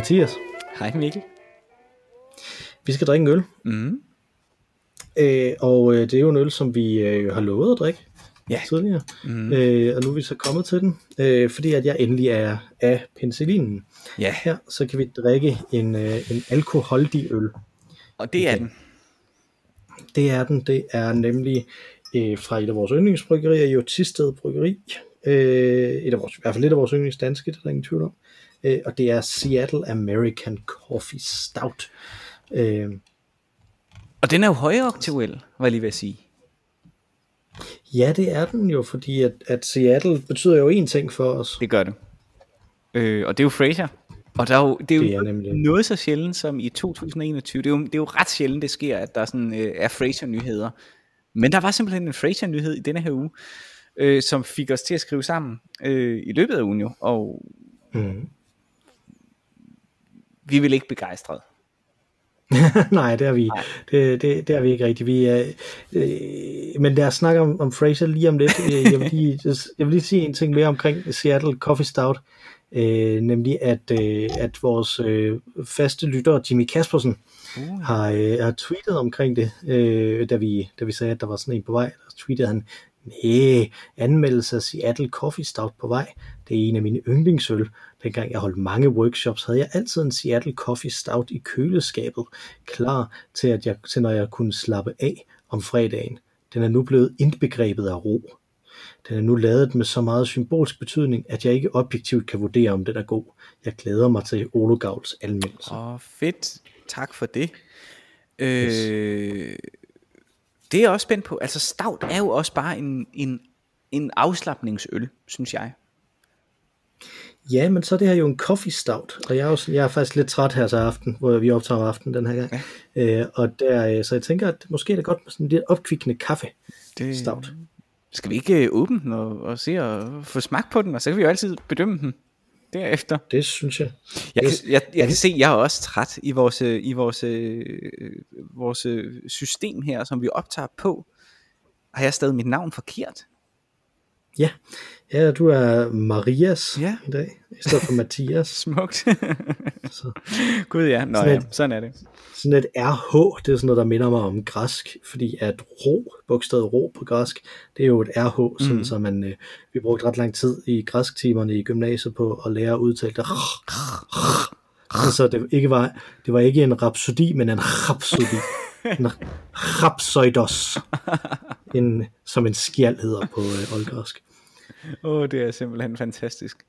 Mathias. Hej Mikkel. Vi skal drikke en øl. Mm. Øh, og øh, det er jo en øl, som vi øh, har lovet at drikke Ja. tidligere. Mm. Øh, og nu er vi så kommet til den, øh, fordi at jeg endelig er af penicillinen. Ja, Her så kan vi drikke en, øh, en alkoholdig øl. og det er den. Det er den. Det er nemlig øh, fra et af vores yndlingsbryggerier, jo Tisted Bryggeri. Øh, et af vores, I hvert fald lidt af vores yndlingsdanske, det er der ingen tvivl om. Øh, og det er Seattle American Coffee Stout. Øh, Og den er jo højaktuel, var jeg lige ved at sige. ja, det er den jo, fordi at, at Seattle betyder jo én ting for os. Det gør det. Øh, og det er jo Fraser. Og der er jo, det er jo Det er nemlig- noget så sjældent som i 2021. Det er jo, det er jo ret sjældent, det sker, at der sådan, øh, er Fraser-nyheder. Men der var simpelthen en Fraser-nyhed i denne her uge, øh, som fik os til at skrive sammen øh, i løbet af ugen jo. Og Mm. Vi vil ikke begejstrede. Nej, det er vi, det, det, det er vi ikke rigtigt. Vi, er, øh, men lad os snakke om, om Fraser lige om lidt. Øh, Jeg vil lige, jeg vil lige sige en ting mere omkring Seattle Coffee Stout. Øh, nemlig at, øh, at vores øh, faste lytter Jimmy Kaspersen Uh. har, øh, har tweetet omkring det, øh, da, vi, da vi sagde, at der var sådan en på vej. Der tweetede han, nej, anmeldelse af Seattle Coffee Stout på vej. Det er en af mine yndlingsøl. Dengang jeg holdt mange workshops, havde jeg altid en Seattle Coffee Stout i køleskabet, klar til, at jeg, til når jeg kunne slappe af om fredagen. Den er nu blevet indbegrebet af ro. Den er nu lavet med så meget symbolsk betydning, at jeg ikke objektivt kan vurdere, om den er god. Jeg glæder mig til Olo Gavls anmeldelse. Åh, fedt. Tak for det. Øh, det er jeg også spændt på. Altså, stout er jo også bare en, en, en afslappningsøl, synes jeg. Ja, men så er det her jo en coffee stout, og jeg er, jo, jeg er faktisk lidt træt her til aften, hvor vi optager om aftenen den her gang. Ja. Øh, og der, øh, så jeg tænker, at måske er det godt med sådan lidt opkvikkende kaffe Det, stout. Skal vi ikke øh, åbne den og, og se og få smag på den, og så kan vi jo altid bedømme den derefter. Det synes jeg. Jeg kan, jeg, jeg kan se, jeg er også træt i vores, øh, i vores, vores system her, som vi optager på. Har jeg stadig mit navn forkert? Ja, ja du er Marias Ja. i dag, i stedet for Mathias. Smukt. Så, Gud ja, nå Sådan ja, et- sådan er det. sådan et RH, det er sådan noget, der minder mig om græsk, fordi at ro, bogstavet ro på græsk, det er jo et RH, sådan, Mhm. så man, øh, vi brugte ret lang tid i græsktimerne i gymnasiet på at lære at udtale det. Så det ikke var, det var ikke en rapsodi, men en rapsodi. En rapsoidos. En, som en skjald hedder på øh, oldgræsk. Åh, oh, det er simpelthen fantastisk.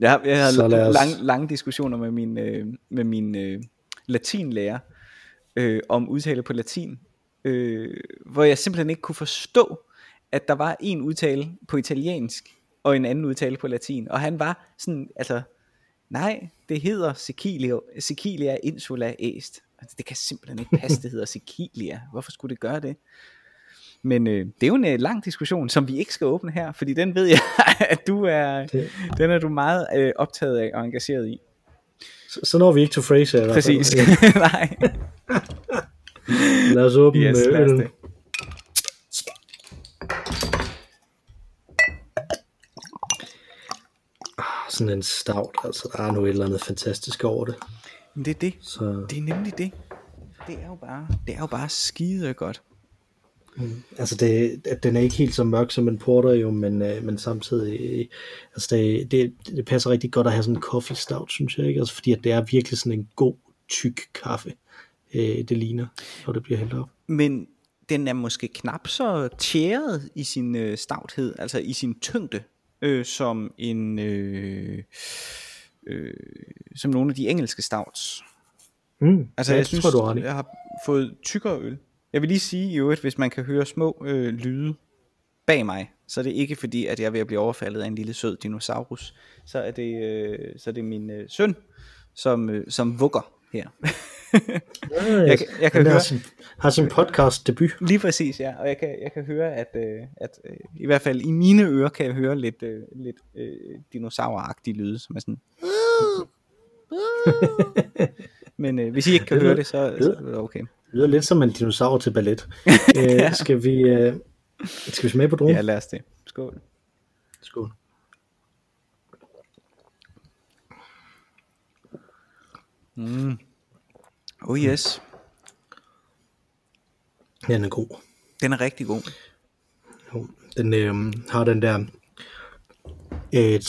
Jeg har, jeg har os- lang, lange diskussioner med min, øh, med min øh, latinlærer øh, om udtale på latin, øh, hvor jeg simpelthen ikke kunne forstå, at der var en udtale på italiensk, og en anden udtale på latin. Og han var sådan, altså, nej, det hedder Sicilia, Sicilia insula est. Altså, det kan simpelthen ikke passe, det hedder Sicilia. Hvorfor skulle det gøre det? Men øh, det er jo en øh, lang diskussion, som vi ikke skal åbne her, fordi den ved jeg, at du er, Det, den er du meget øh, optaget af og engageret i. så, så når vi ikke til Fraser. fald. Præcis. Nej. Lad os åbne Yes, lad os det. Sådan en stout, altså der er nu et eller andet fantastisk over det. Men det er det. Så, Det er nemlig det. Det er jo bare, det er jo bare skide godt. altså det, den er ikke helt så mørk som en porter jo, men, øh, men samtidig, øh, altså det, det, det passer rigtig godt at have sådan en coffee stout, synes jeg ikke, altså fordi at det er virkelig sådan en god, tyk kaffe, øh, det ligner, når det bliver hældt op. Men den er måske knap så tjæret i sin øh, stavthed, altså i sin tyngde, øh, som en øh, øh, som nogle af de engelske stouts. Mm, Altså ja, jeg synes, tror du har jeg har fået tykkere øl. Jeg vil lige sige i øvrigt, hvis man kan høre små øh, lyde bag mig, så er det ikke fordi, at jeg er ved at blive overfaldet af en lille sød dinosaurus. Så er det, øh, så er det min øh, søn, som, øh, som vugger her. Jeg kan- jeg kan høre- sin, har sin podcast debut. Lige præcis, ja. Og jeg kan, jeg kan høre, at, øh, at øh, i hvert fald i mine ører kan jeg høre lidt, øh, lidt øh, dinosauragtige lyde, som er sådan... Men øh, hvis I ikke kan høre det, så, så er det okay. Det lyder lidt som en dinosaur til ballet. øh, skal vi, øh, skal vi smage på druen? Ja, lad os det. Skål. Skål. Mm. Oh yes. Den er god. Den er rigtig god. Den øh, har den der øh,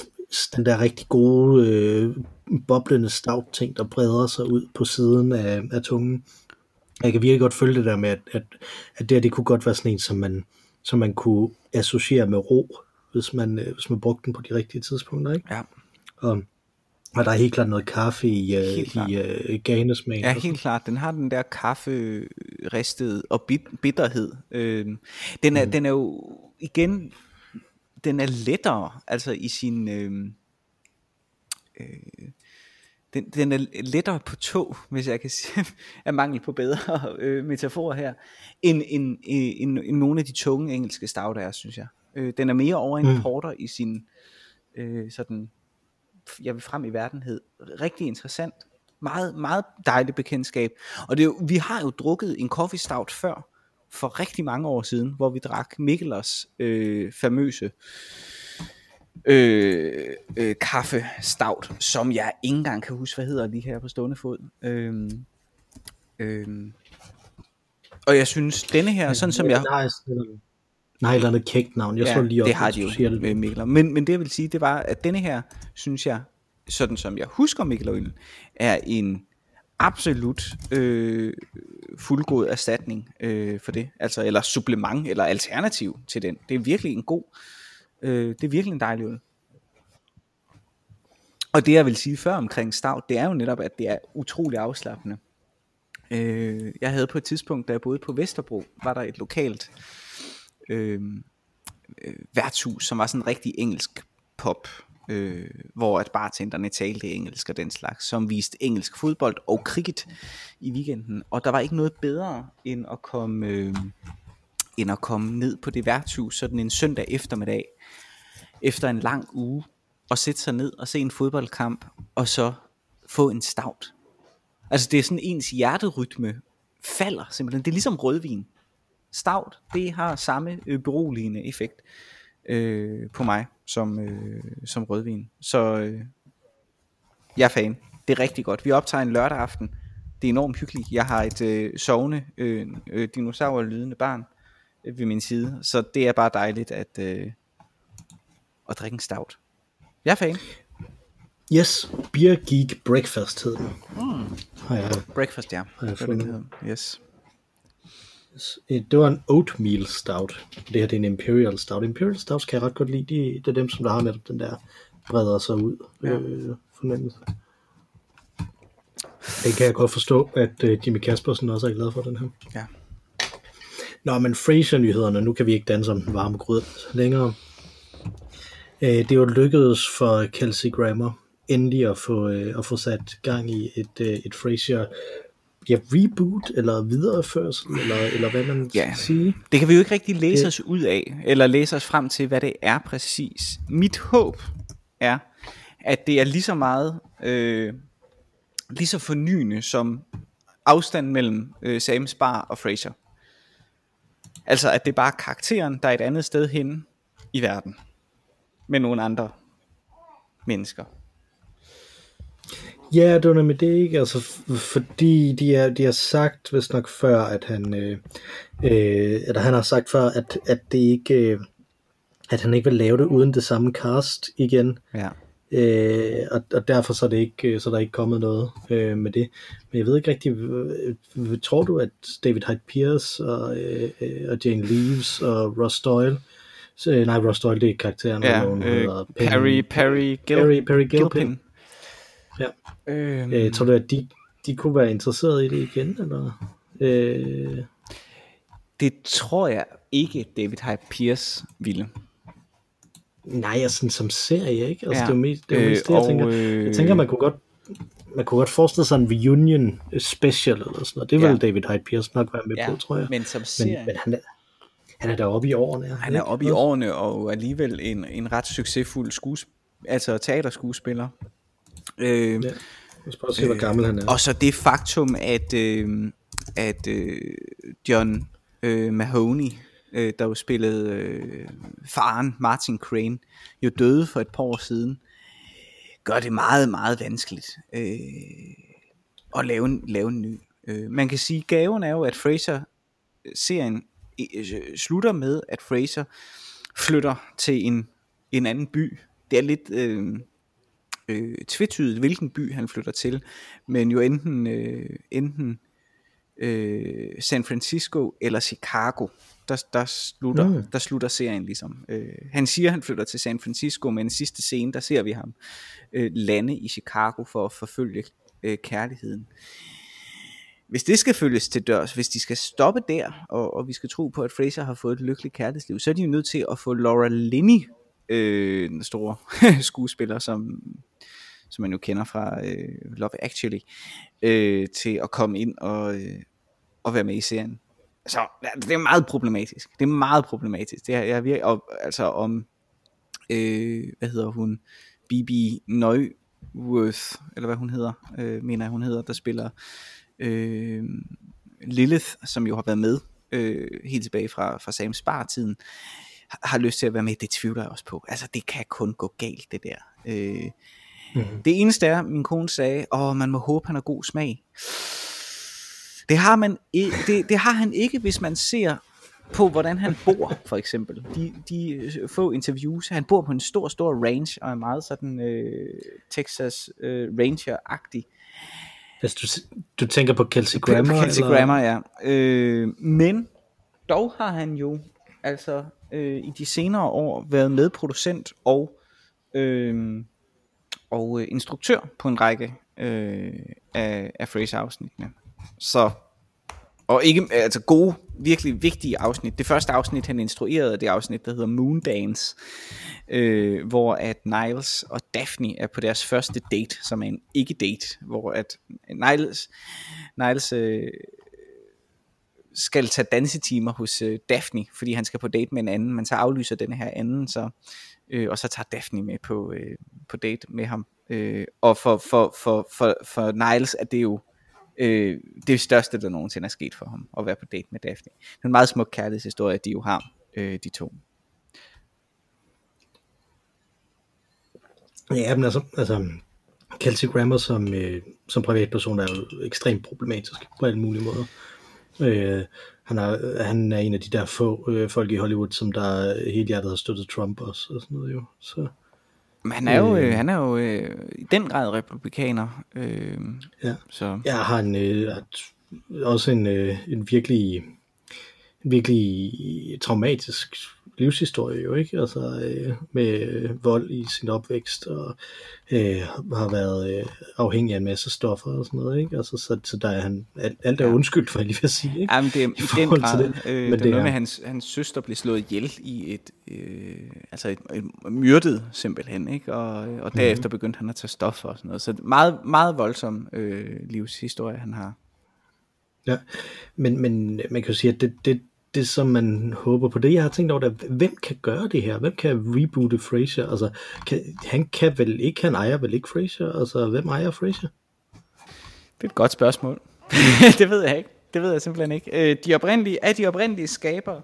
den der rigtig gode øh, boblende stout ting, der breder sig ud på siden af, af tungen. Jeg kan virkelig godt følge det der med, at, at, at det her, det kunne godt være sådan en, som man, som man kunne associere med ro, hvis man, øh, hvis man brugte den på de rigtige tidspunkter. Ikke? Ja. Og, og der er helt klart noget kaffe i, øh, i øh, ganesmagen. Ja, helt klart. Den har den der kaffe ristet og bit, bitterhed. Øh, den, er, mm. den er jo igen, den er lettere, altså i sin... Øh, øh, den, den er lettere på tog, hvis jeg kan sige, af mangel på bedre øh, metaforer her, end, end, end, end nogle af de tunge engelske stouter er, synes jeg. Øh, den er mere over en Mm. porter i sin øh, sådan, jeg vil frem i verdenhed. Rigtig interessant. Meget, meget dejligt bekendtskab. Og det er jo, vi har jo drukket en coffee stout før, for rigtig mange år siden, hvor vi drak Mikkelers øh, famøse øh, øh, kaffe stout, som jeg ikke engang kan huske, hvad hedder lige her på stående fod. Øhm, øhm, og jeg synes, denne her, sådan som jeg... Nej, Nej, et eller andet kægt navn. Jeg Ja, så lige op, det har de du jo siger det. med Mikkeler. Men, men det jeg vil sige, det var, at denne her, synes jeg, sådan som jeg husker Mikkelerølen, er en absolut øh, fuldgod erstatning øh, for det. Altså, eller supplement, eller alternativ til den. Det er virkelig en god, øh, det er virkelig en dejlig øl. Og det jeg vil sige før omkring stout, det er jo netop, at det er utrolig afslappende. Øh, jeg havde på et tidspunkt, da jeg boede på Vesterbro, var der et lokalt øh, øh, værtshus, som var sådan en rigtig engelsk pop, øh, hvor at bartenderne talte engelsk og den slags, som viste engelsk fodbold og cricket i weekenden. Og der var ikke noget bedre end at komme, øh, end at komme ned på det værtshus sådan en søndag eftermiddag, efter en lang uge, og sætte sig ned og se en fodboldkamp, og så få en stout. Altså det er sådan ens hjerterytme falder simpelthen. Det er ligesom rødvin. Stout, det har samme øh, beroligende effekt øh, på mig som, øh, som rødvin. Så øh, jeg er fan. Det er rigtig godt. Vi optager en lørdag aften. Det er enormt hyggeligt. Jeg har et øh, sovende øh, øh, dinosaurlydende barn øh, ved min side. Så det er bare dejligt at, øh, at drikke en stout. Jeg er fan. Yes, Beer Geek Breakfast hed den. Mm. Har jeg, Breakfast, ja. jeg var det, fundet. det hedder. yes. Øh, det var en oatmeal stout. Det her det er en imperial stout. Imperial stouts kan jeg ret godt lide. De, det er dem, som der har netop den der breder sig ud Ja. øh, fornemmelse. Det kan jeg godt forstå, at øh, Jimmy Kaspersen også er glad for den her. Ja. Nå, men Fraser-nyhederne, nu kan vi ikke danse om den varme grød længere. Øh, det jo lykkedes for Kelsey Grammer endelig at få, øh, at få sat gang i et, øh, et Frasier ja, reboot, eller videreførsel, eller, eller hvad man Ja. skal sige. Det kan vi jo ikke rigtig læse Det- os ud af, eller læse os frem til, hvad det er præcis. Mit håb er, at det er lige så meget, øh, lige så fornyende som afstanden mellem øh, Sam Spar og Fraser. Altså, at det er bare karakteren, der er et andet sted henne i verden. Med nogle andre mennesker. Ja, det var nemlig det ikke, altså fordi de, er, de har sagt vist nok før, at han, øh, øh, eller han har sagt før, at, at det ikke, øh, at han ikke vil lave det uden det samme cast igen, Ja. øh, og, og derfor så er, det ikke, så er der ikke kommet noget øh, med det. Men jeg ved ikke rigtig, øh, øh, tror du, at David Hyde Pierce og, øh, øh, og Jane Leaves og Ross Doyle, øh, nej, Ross Doyle det er karakteren, Ja, øh, hedder Perry, Perry, Gil, Perry, Perry Gilpin. Gilpin. Ja. Øhm, Øh, tror du, at de, de kunne være interesseret i det igen? Eller? Øh, det tror jeg ikke, David Hyde Pierce ville. nej, altså sådan som serie, ikke? Altså, Ja. det er jo mest det, er jo Øh, mest det jeg og, tænker. øh, Jeg tænker, man kunne godt man kunne godt forestille sig en reunion special eller sådan noget. Det vil Ja. David Hyde Pierce nok være med Ja, på, tror jeg. men som Men, serie, men han, er, han er deroppe i årene. han er oppe i årene og alligevel en, en ret succesfuld skues, altså teaterskuespiller. Øh, Ja. Jeg skal at se, hvor gammel han er. Og så det faktum, at, øh, at øh, John øh, Mahoney, øh, der jo spillede øh, faren Martin Crane, jo døde for et par år siden, gør det meget, meget vanskeligt. Øh, og lave en, lave en ny. Øh, man kan sige, gaven er jo, at Fraser-serien øh, slutter med, at Fraser flytter til en, en anden by. Det er lidt øh, øh, tvetydigt, hvilken by han flytter til, men jo enten, øh, enten øh, San Francisco eller Chicago. Der, der, slutter, mm. der slutter serien ligesom. Øh, han siger, han flytter til San Francisco, men i sidste scene, der ser vi ham øh, lande i Chicago for at forfølge øh, kærligheden. Hvis det skal følges til dørs, hvis de skal stoppe der, og, og vi skal tro på, at Fraser har fået et lykkeligt kærlighedsliv, så er de jo nødt til at få Laura Linney, øh, den store skuespiller, som, som man jo kender fra øh, Love Actually, øh, til at komme ind og, øh, og være med i serien. Så det er meget problematisk. Det er meget problematisk. Det er, jeg virkelig, og, altså om, øh, hvad hedder hun, Bibi Neuwirth, eller hvad hun hedder, øh, mener jeg hun hedder, der spiller øh, Lilith, som jo har været med øh, helt tilbage fra, fra Sam Spar-tiden, har lyst til at være med, det tvivler jeg også på. Altså, det kan kun gå galt, det der. Øh, mm-hmm. Det eneste er, min kone sagde, åh, man må håbe, han har god smag. Det har, man, det, det har han ikke, hvis man ser på, hvordan han bor, for eksempel. De, de få interviews. Han bor på en stor, stor range, og er meget sådan øh, Texas øh, Ranger-agtig. Altså, du, du tænker på Kelsey Grammer? Kelsey eller? Grammer, ja. Øh, men dog har han jo altså øh, i de senere år været medproducent og, øh, og øh, instruktør på en række øh, af, af Fraser-afsnittene. Så, og ikke, altså gode, virkelig vigtige afsnit. Det første afsnit, han instruerede, det afsnit, der hedder Moondance, øh, hvor at Niles og Daphne er på deres første date, som er en ikke-date, hvor at Niles, Niles øh, skal tage dansetimer hos øh, Daphne, fordi han skal på date med en anden, men så aflyser den her anden, så, øh, og så tager Daphne med på, øh, på date med ham. Øh, og for, for, for, for, for Niles er det jo øh, det største, der nogensinde er sket for ham, at være på date med Daphne. Det er en meget smuk kærlighedshistorie, de jo har, øh, de to. Ja, men altså, altså Kelsey Grammer som, øh, som privatperson er jo ekstremt problematisk på alle mulige måder. Øh, han, er, han er en af de der få øh, folk i Hollywood, som der helt hjertet har støttet Trump også, og sådan noget jo. Så, men han er jo, øh, han er jo øh, i den grad republikaner. Øh, ja. Så. Jeg har en, øh, også en, øh, en virkelig virkelig traumatisk livshistorie jo, ikke? Altså øh, med vold i sin opvækst og øh, har været øh, afhængig af en masse stoffer og sådan noget, ikke? Altså så, så der er han alt, alt er undskyldt for, jeg lige vil sige, ikke? Jamen det er i, den grad, det. Øh, Men det er noget med, hans, hans søster blev slået ihjel i et, øh, altså et, et, myrdet simpelthen, ikke? Og, og derefter mm-hmm. begyndte han at tage stoffer og sådan noget. Så meget, meget voldsom øh, livshistorie, han har. Ja, men, men man kan jo sige, at det, det, det, som man håber på. Det, jeg har tænkt over, det hvem kan gøre det her? Hvem kan reboote Frasier? Altså, kan, han kan vel ikke, han ejer vel ikke Frasier? Altså, hvem ejer Frasier? Det er et godt spørgsmål. det ved jeg ikke. Det ved jeg simpelthen ikke. Øh, de oprindelige, er de oprindelige skabere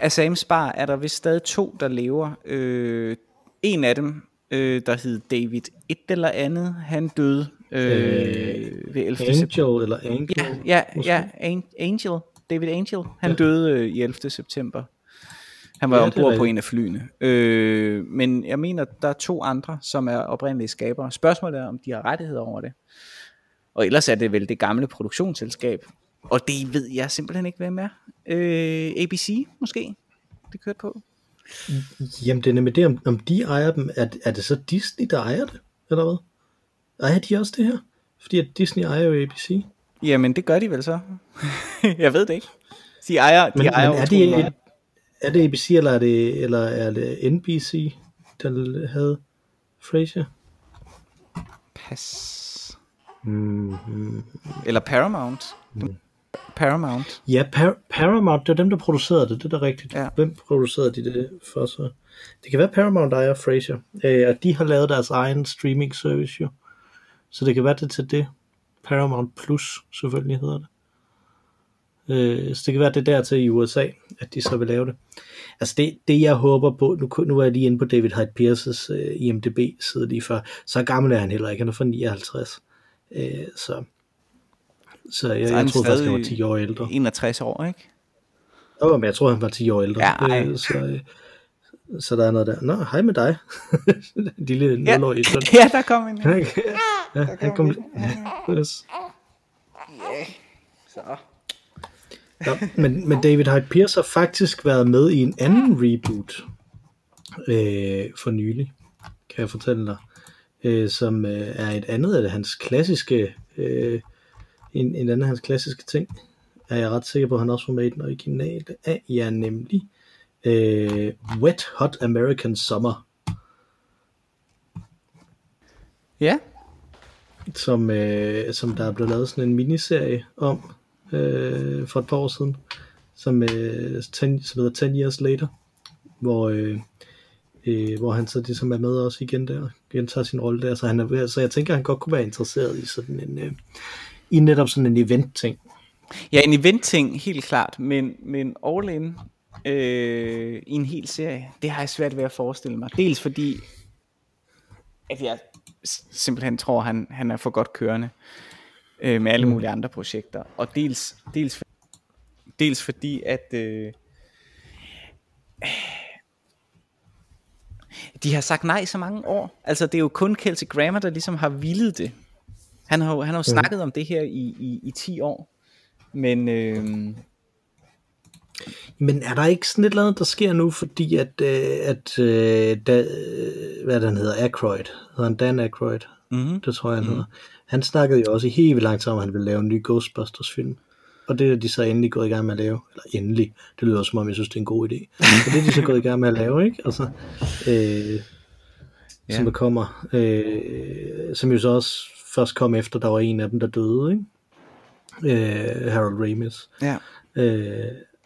af Sam's Bar, er der vist stadig to, der lever. Øh, en af dem, øh, der hed David et eller andet, han døde øh, øh, ved 11. Angel eller Angel? Ja, ja, ja Angel. David Angel, han ja. døde øh, i 11. september. Han var ja, ombord på en af flyene. Øh, men jeg mener, der er to andre, som er oprindelige skabere. Spørgsmålet er, om de har rettigheder over det. Og ellers er det vel det gamle produktionsselskab. Og det ved jeg simpelthen ikke, hvem er. Øh, ABC måske, det kørte på. Jamen det er nemlig det, om, om de ejer dem. Er, er det så Disney, der ejer det? Eller hvad? Ejer de også det her? Fordi at Disney ejer jo ABC. Jamen, det gør de vel så. jeg ved det ikke. De ejer, de men, ejer men er, det, et, er det ABC, eller er det, eller er det NBC, der havde Frasier? Pas. Mm-hmm. Eller Paramount. Mm. Paramount. Ja, Par- Paramount, det er dem, der producerede det, det er da rigtigt. Ja. Hvem producerede de det for så? Det kan være Paramount ejer Frasier, øh, og de har lavet deres egen streaming service jo. Så det kan være det til det. Paramount Plus selvfølgelig hedder det. Øh, så det kan være det der til i USA, at de så vil lave det. Altså det, det jeg håber på, nu, nu er jeg lige inde på David Hyde Pierce's øh, IMDB side lige før, så gammel er han heller ikke, han er fra 59. Øh, så Så jeg, Så jeg troede faktisk, han var stadig 10 år ældre. 61 år, ikke? Åh, men jeg tror, han var 10 år ældre. Ja. Øh, så, øh, så der er noget der. Nå, hej med dig. Lille Ja, 0-årige søn. ja der kom en. Ja, ja, han kom... Yes. Så. Ja, men, men David Hyde Pierce har faktisk været med i en anden reboot øh, for nylig, kan jeg fortælle dig, øh, som øh, er et andet af hans klassiske, øh, en, en anden af hans klassiske ting, er jeg ret sikker på, at han også var med i den originale? Af, ja nemlig øh, Wet Hot American Summer, Ja, som, øh, som der er blevet lavet sådan en miniserie om øh, for et par år siden, som, øh, 10, som hedder 10 Years Later, hvor, øh, øh, hvor han så ligesom er med også igen der, gentager sin rolle der, så, han er, så jeg tænker, at han godt kunne være interesseret i sådan en, øh, i netop sådan en event-ting. ja en event-ting, helt klart, men, men all in øh, i en hel serie, det har jeg svært ved at forestille mig. Dels fordi, at jeg simpelthen tror, han, han er for godt kørende øh, med alle mulige andre projekter, og dels, dels, dels fordi, at øh, de har sagt nej så mange år. Altså, det er jo kun Kelsey Grammer, der ligesom har villet det. Han har jo, han har jo snakket om det her i, i, i 10 år. Men øh, Men er der ikke sådan et eller andet, der sker nu, fordi at, øh, at øh, da, øh, hvad den hedder, Aykroyd, hedder han Dan Aykroyd, mm-hmm. det tror jeg, han hedder. Han snakkede jo også i helt lang tid om, at han ville lave en ny Ghostbusters film. Og det er de så endelig gået i gang med at lave. Eller endelig. Det lyder som om, jeg synes, det er en god idé. Og det er de så gået i gang med at lave, ikke? Altså, øh, Ja. som der kommer. Øh, som jo så også først kom efter, der var en af dem, der døde, ikke? Øh, Harold Ramis. ja. Øh,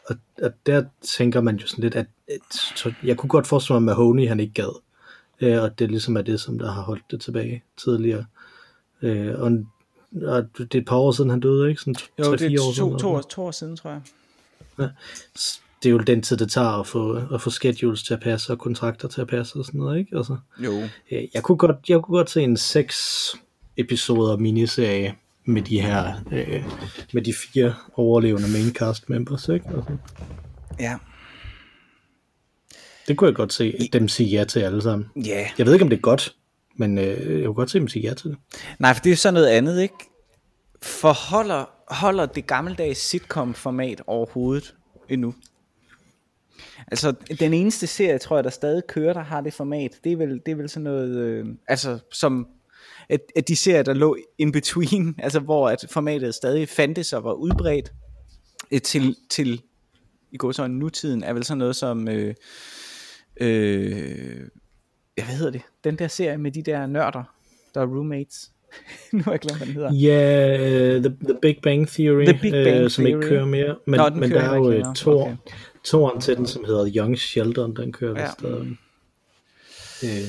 og, og der tænker man jo sådan lidt, at, at så jeg kunne godt forestille mig, at Mahoney han ikke gad. Øh, og det ligesom er det, som der har holdt det tilbage tidligere. Øh, og, og det er et par år siden, han døde, ikke? Sådan Jo, 3-4 det er år to, siden. to, år, to år siden, tror jeg. Det er jo den tid, det tager at få, at få schedules til at passe, og kontrakter til at passe og sådan noget, ikke? Altså, Jo. øh, jeg, kunne godt, jeg kunne godt se en seks episoder miniserie med de her, øh, med de fire overlevende main cast members, ikke? Altså. Ja. Det kunne jeg godt se dem sige ja til alle sammen. Ja. Jeg ved ikke, om det er godt, men øh, jeg kunne godt se dem sige ja til det. Nej, for det er så noget andet, ikke? Forholder holder det gammeldags sitcom-format overhovedet endnu? Altså, den eneste serie, tror jeg, der stadig kører, der har det format, det er vel, det er vel sådan noget, øh, altså, som, at, at de serier, der lå in between, altså, hvor at formatet stadig fandtes og var udbredt, øh, til, til, i går så nutiden, er vel sådan noget som, øh, øh, ja, hvad hedder det, den der serie med de der nørder, der er roommates, nu har jeg glemt, hvad den hedder. Ja, uh, the, the Big Bang Theory, The Big Bang øh, som ikke Theory. kører mere. Men, Nå, men der er jo ikke øh. Thor, Okay. Toren til den, som hedder Young Sheldon, den kører Ja. ja. vist stadig. Øh,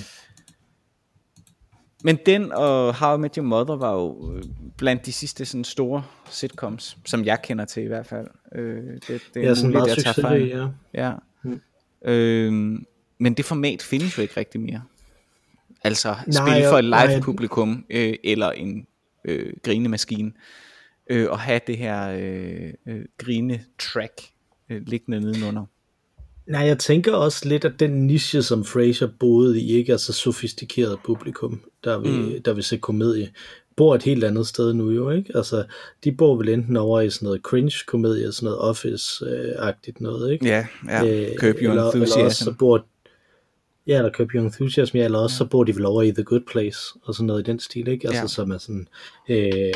Men den og How I Met Your Mother var jo øh, blandt de sidste sådan store sitcoms, som jeg kender til i hvert fald. Øh, det, det er ja, sådan muligt, meget at jeg tager ja. Ja. Mm. Øhm, men det format findes jo ikke rigtig mere. Altså Nej, spille for et nej. live publikum øh, eller en øh, grinemaskine øh, og have det her øh, øh, grine track øh, liggende nedenunder. Nej, jeg tænker også lidt, at den niche, som Frasier boede i, ikke er så sofistikeret publikum, der vil, mm. der vil se komedie, bor et helt andet sted nu jo, ikke? Altså, de bor vel enten over i sådan noget cringe-komedie, sådan noget office-agtigt noget, ikke? Ja, ja. Øh, Curb Your eller, Eller også Enthusiasm. så bor, ja, eller Curb Your Enthusiasm, ja, eller også ja. så bor de vel over i The Good Place, og sådan noget i den stil, ikke? Altså, Ja. som er sådan øh,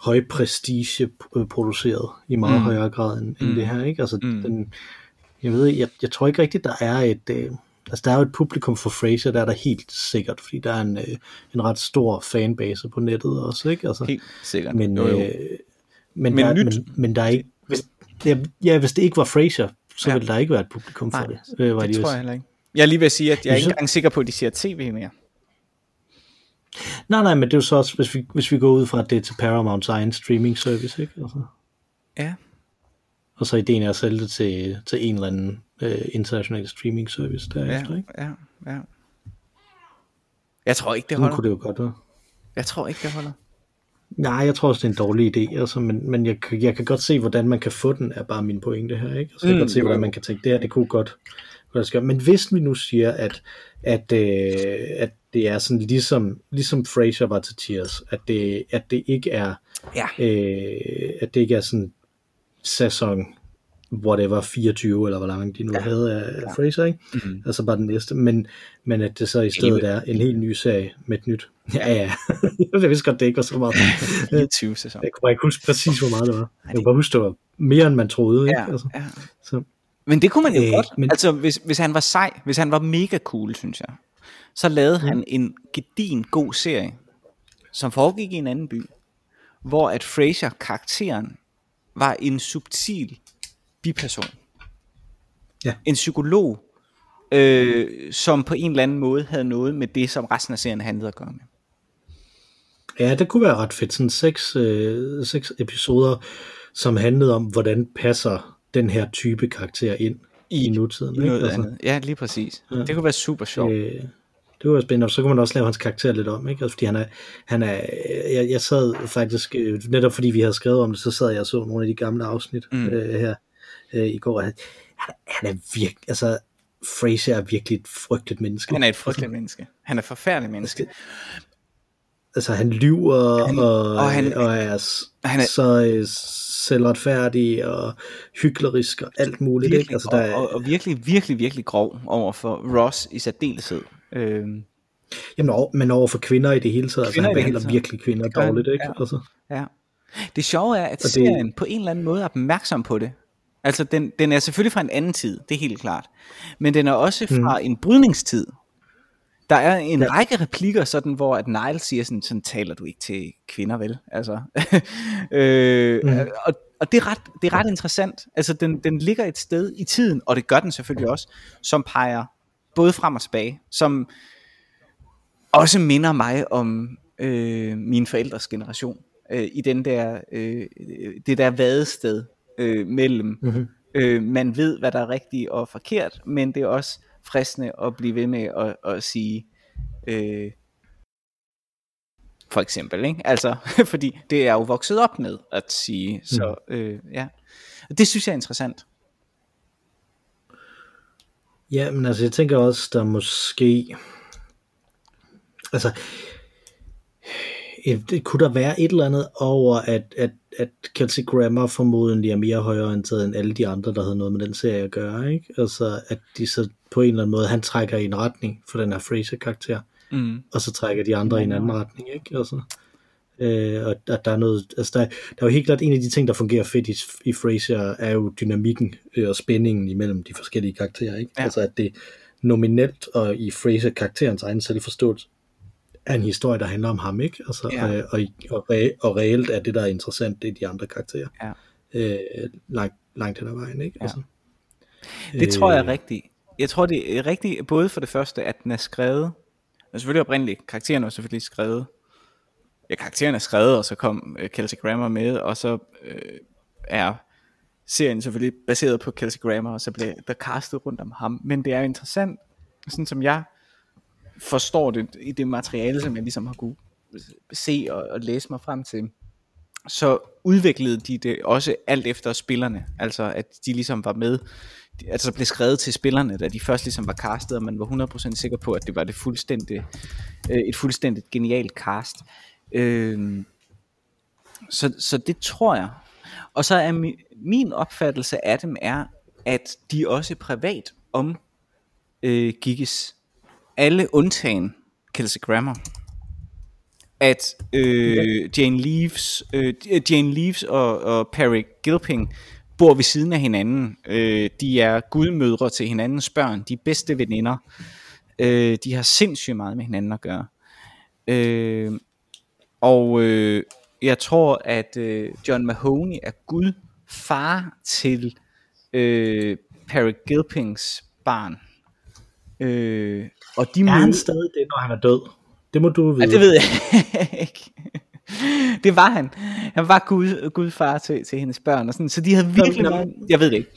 høj prestige øh, produceret i meget Mm. højere grad end, end Mm. det her, ikke? Altså, mm. den, jeg ved, jeg, jeg tror ikke rigtigt, der er et, øh, altså der er jo et publikum for Frasier, der er der helt sikkert, fordi der er en, øh, en ret stor fanbase på nettet også, ikke? Altså, Helt sikkert. men, jo, jo. Øh, men, Men der, nyt. men, men der er ikke, hvis, ja, ja, hvis det ikke var Frasier, så Ja. ville der ikke være et publikum for Nej, det. Øh, var det de tror vist. jeg heller ikke. Jeg er lige ved at sige, at jeg er ikke engang sikker på, at de ser tv mere. Nej, nej, men det er jo så også, hvis vi, hvis vi går ud fra, at det er til Paramounts egen streaming service, ikke? Altså, Ja. Og så ideen er at sælge det til, til en eller anden øh, international streaming service derefter, Ja, ikke? ja, ja. Jeg tror ikke, det Nu holder. kunne det jo godt være. Jeg tror ikke, det holder. Nej, jeg tror også, det er en dårlig idé, altså, men, men jeg, jeg kan godt se, hvordan man kan få den, er bare min pointe her. Ikke? Altså, jeg kan Mm, godt se, hvordan man kan tænke, det her, det kunne godt, godt ske. Men hvis vi nu siger, at, at, øh, at det er sådan ligesom, ligesom Frasier var til Cheers, at det, at det ikke er Ja. øh, at det ikke er sådan sæson whatever 24 eller hvor langt de nu ja. havde af ja. Fraser, ikke? Mm. Altså bare den næste, men, men at det så i stedet er en helt ny serie med et nyt. Ja, ja. jeg vidste godt, det ikke var så meget. 24 sæson. Jeg kunne bare ikke huske præcis, hvor meget det var. Jeg kunne bare huske, det var mere, end man troede. Ikke? Ja, Altså, ja. så, Men det kunne man jo Øh, godt. men- Altså, hvis, hvis han var sej, hvis han var mega cool, synes jeg, så lavede Mm. han en gedin god serie, som foregik i en anden by, hvor at Fraser, karakteren, var en subtil biperson. Ja. En psykolog, øh, som på en eller anden måde havde noget med det, som resten af serien handlede at gøre med. ja, det kunne være ret fedt. Sådan seks, øh, seks episoder, som handlede om, hvordan passer den her type karakter ind i, i nutiden. Ikke? Noget Altså, andet. Ja, lige præcis. Ja. Det kunne være super sjovt. Øh, det var spændende, og så kunne man også lave hans karakter lidt om, ikke? Altså, fordi han er, han er jeg, jeg sad faktisk, øh, netop fordi vi havde skrevet om det, så sad jeg og så nogle af de gamle afsnit Mm. øh, her øh, i går. Han, han, er virkelig, altså, Fraser er virkelig et frygteligt menneske. Han er et frygteligt menneske. Han er et forfærdeligt menneske. Altså, han lyver, Han- og, og han- og, er, han er- så øh, selvretfærdig og hyklerisk og alt muligt, virkelig, ikke? Altså, der er, og, og, og virkelig, virkelig, virkelig grov over for Ross i særdeleshed. Øhm, jamen, over, men over for kvinder i det hele taget, altså, Kvinder i han behandler virkelig kvinder dårligt, ikke? ja. Altså, ja. Det sjove er, at det- serien på en eller anden måde er opmærksom på det. Altså, den, den er selvfølgelig fra en anden tid, det er helt klart. Men den er også fra en brydningstid. Der er en ja. Række replikker, sådan, hvor at Niles siger sådan, sådan taler du ikke til kvinder, vel? Altså, øh, Mhm. og, og det er ret, det er ret interessant. Altså, den, den ligger et sted i tiden, og det gør den selvfølgelig også, som peger både frem og tilbage, som også minder mig om øh, mine forældres generation. Øh, I den der, øh, det der vadested øh, mellem, Mhm. øh, man ved, hvad der er rigtigt og forkert, men det er også fristende at blive ved med at, at sige, øh, for eksempel, ikke? Altså, fordi det er jo vokset op med at sige, så øh, ja. Og Det synes jeg er interessant. Ja, men altså, jeg tænker også, der måske... Altså, et, det, kunne der være et eller andet over, at, at, at Kelsey Grammer formodentlig er mere højreorienteret end alle de andre, der havde noget med den serie at gøre, ikke? Altså, at de så på en eller anden måde, han trækker i en retning for den her Fraser-karakter, Mm. og så trækker de andre i en anden retning, ikke? Altså, øh, og at der er noget, altså der, der er jo helt klart en af de ting, der fungerer fedt i, i Frasier, er jo dynamikken øh, og spændingen imellem de forskellige karakterer, ikke? Ja. Altså at det nominelt og i Fraser karakterens egen selvforståelse er en historie, der handler om ham, ikke? Altså, Ja. øh, og, og, re, og reelt er det, der er interessant, det er de andre karakterer. Ja. Øh, langt, langt hen ad vejen, ikke? Ja. Altså, Det tror jeg er øh, rigtigt. Jeg tror, det er rigtigt, både for det første, at den er skrevet, og selvfølgelig oprindeligt, karakteren er selvfølgelig skrevet, ja, karakteren er skrevet, og så kom øh, Kelsey Grammer med, og så øh, er serien selvfølgelig baseret på Kelsey Grammer, og så blev der castet rundt om ham. Men det er jo interessant, sådan som jeg forstår det i det materiale, som jeg ligesom har kunne se og, og læse mig frem til, så udviklede de det også alt efter spillerne, altså at de ligesom var med, altså blev skrevet til spillerne, da de først ligesom var castet, og man var 100% sikker på, at det var det fuldstændig, øh, et fuldstændigt genialt cast. Øh, så, så det tror jeg. Og så er mi, min opfattelse af dem er, at de også privat om øh, Giggis. Alle undtagen Kelsey Grammer at øh, Jane Leaves, øh, Jane Leaves og, og Perry Gilping bor ved siden af hinanden. Øh, de er gudmødre til hinandens børn. De er bedste veninder. Øh, de har sindssygt meget med hinanden at gøre. Øh, og øh, jeg tror, at øh, John Mahoney er gud far til øh, Perry Gilpings barn. Øh, og de Er han stadig det, når han er død? Det må du vide. Ja, det ved jeg ikke. Det var han. Han var gud, gudfar til, til hendes børn. Og sådan, så de havde virkelig Nå, meget... Jeg ved det ikke.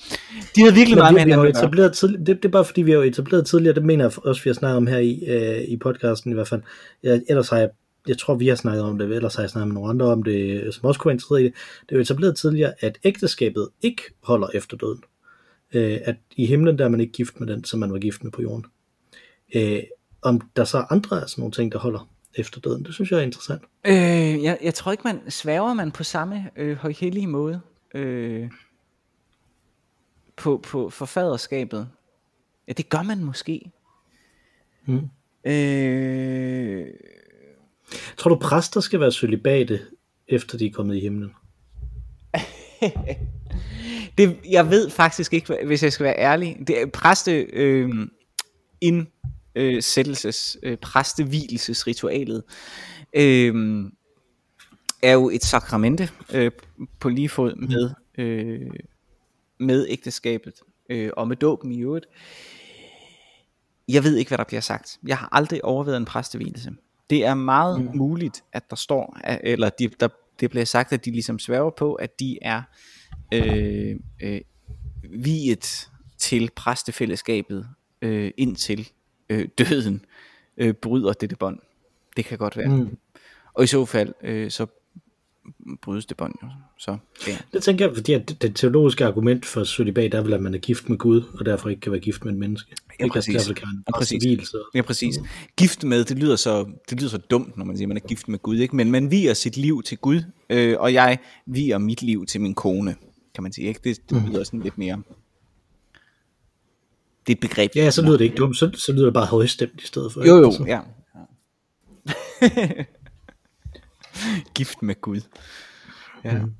De havde virkelig Men meget vi, med hinanden. etableret tidlig, det, det er bare fordi, vi har jo etableret tidligere, det mener jeg også, vi har snakket om her i, øh, i podcasten i hvert fald. Ja, ellers har jeg jeg tror vi har snakket om det, ellers har jeg snakket med nogle andre om det, som også kunne være interesseret i det, det er jo etableret tidligere, at ægteskabet ikke holder efter døden. Øh, at i himlen der er man ikke gift med den, som man var gift med på jorden. Øh, om der så er andre af sådan nogle ting, der holder efter døden, det synes jeg er interessant. Øh, jeg, jeg tror ikke, man sværger man på samme øh, højhellige måde øh, på, på forfaderskabet. Ja, det gør man måske. Mm. Øh, Tror du præster skal være cølibate, efter de er kommet i himlen? det, jeg ved faktisk ikke, hvis jeg skal være ærlig. Det er præste øh, indsættelses, øh, øh præstevielsesritualet øh, er jo et sakramente øh, på lige fod med, øh, med ægteskabet øh, og med dåben i øvrigt. Jeg ved ikke, hvad der bliver sagt. Jeg har aldrig overvejet en præstevielse. Det er meget mm. muligt, at der står, eller de, der, det bliver sagt, at de ligesom sværger på, at de er øh, øh, viet til præstefællesskabet øh, indtil øh, døden øh, bryder dette bånd. Det kan godt være. Mm. Og i så fald, øh, så brydes det bånd. Så, ja. Det tænker jeg, fordi at det teologiske argument for celibat er vel, at man er gift med Gud, og derfor ikke kan være gift med en menneske. Ja, præcis. Derfor kan ja, præcis. Civil, så. ja, præcis. Gift med, det lyder, så, det lyder så dumt, når man siger, at man er gift med Gud, ikke? men man viger sit liv til Gud, øh, og jeg viger mit liv til min kone, kan man sige. Ikke? Det, det lyder sådan lidt mere... Det er et begreb. Ja, så lyder det ikke dumt, så, så lyder det bare højstemt i stedet for. Jo, jo, altså. ja. gift med Gud. Ja. Mm.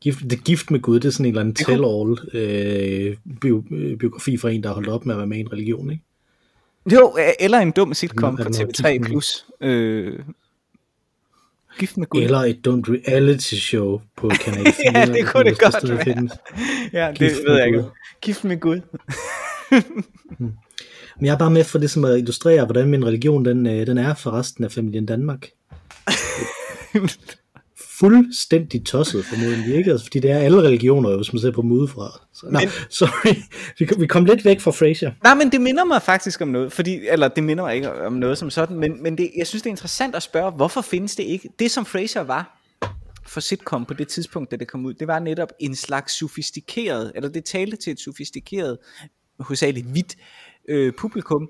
Gift, det gift med Gud, det er sådan en eller anden tell-all øh, bio, biografi for en, der har holdt op med at være med i en religion, ikke? Jo, eller en dum sitcom på TV3+. Plus. Øh, gift med Gud. Eller et dumt reality show på Kanal 4. ja, det kunne det godt være. Ja, det gift ved jeg ikke. Gift med Gud. hmm. Men jeg er bare med for det, som at illustrere, hvordan min religion den, den er for resten af familien Danmark fuldstændig tosset formodentlig, ikke? Altså, fordi det er alle religioner, hvis man ser på dem udefra. Så, men, no, sorry, vi, vi kom lidt væk fra Frasier. Nej, men det minder mig faktisk om noget, fordi, eller det minder mig ikke om noget som sådan, men, men det, jeg synes, det er interessant at spørge, hvorfor findes det ikke? Det som Frasier var for sitcom på det tidspunkt, da det kom ud, det var netop en slags sofistikeret, eller det talte til et sofistikeret, hovedsageligt hvidt øh, publikum,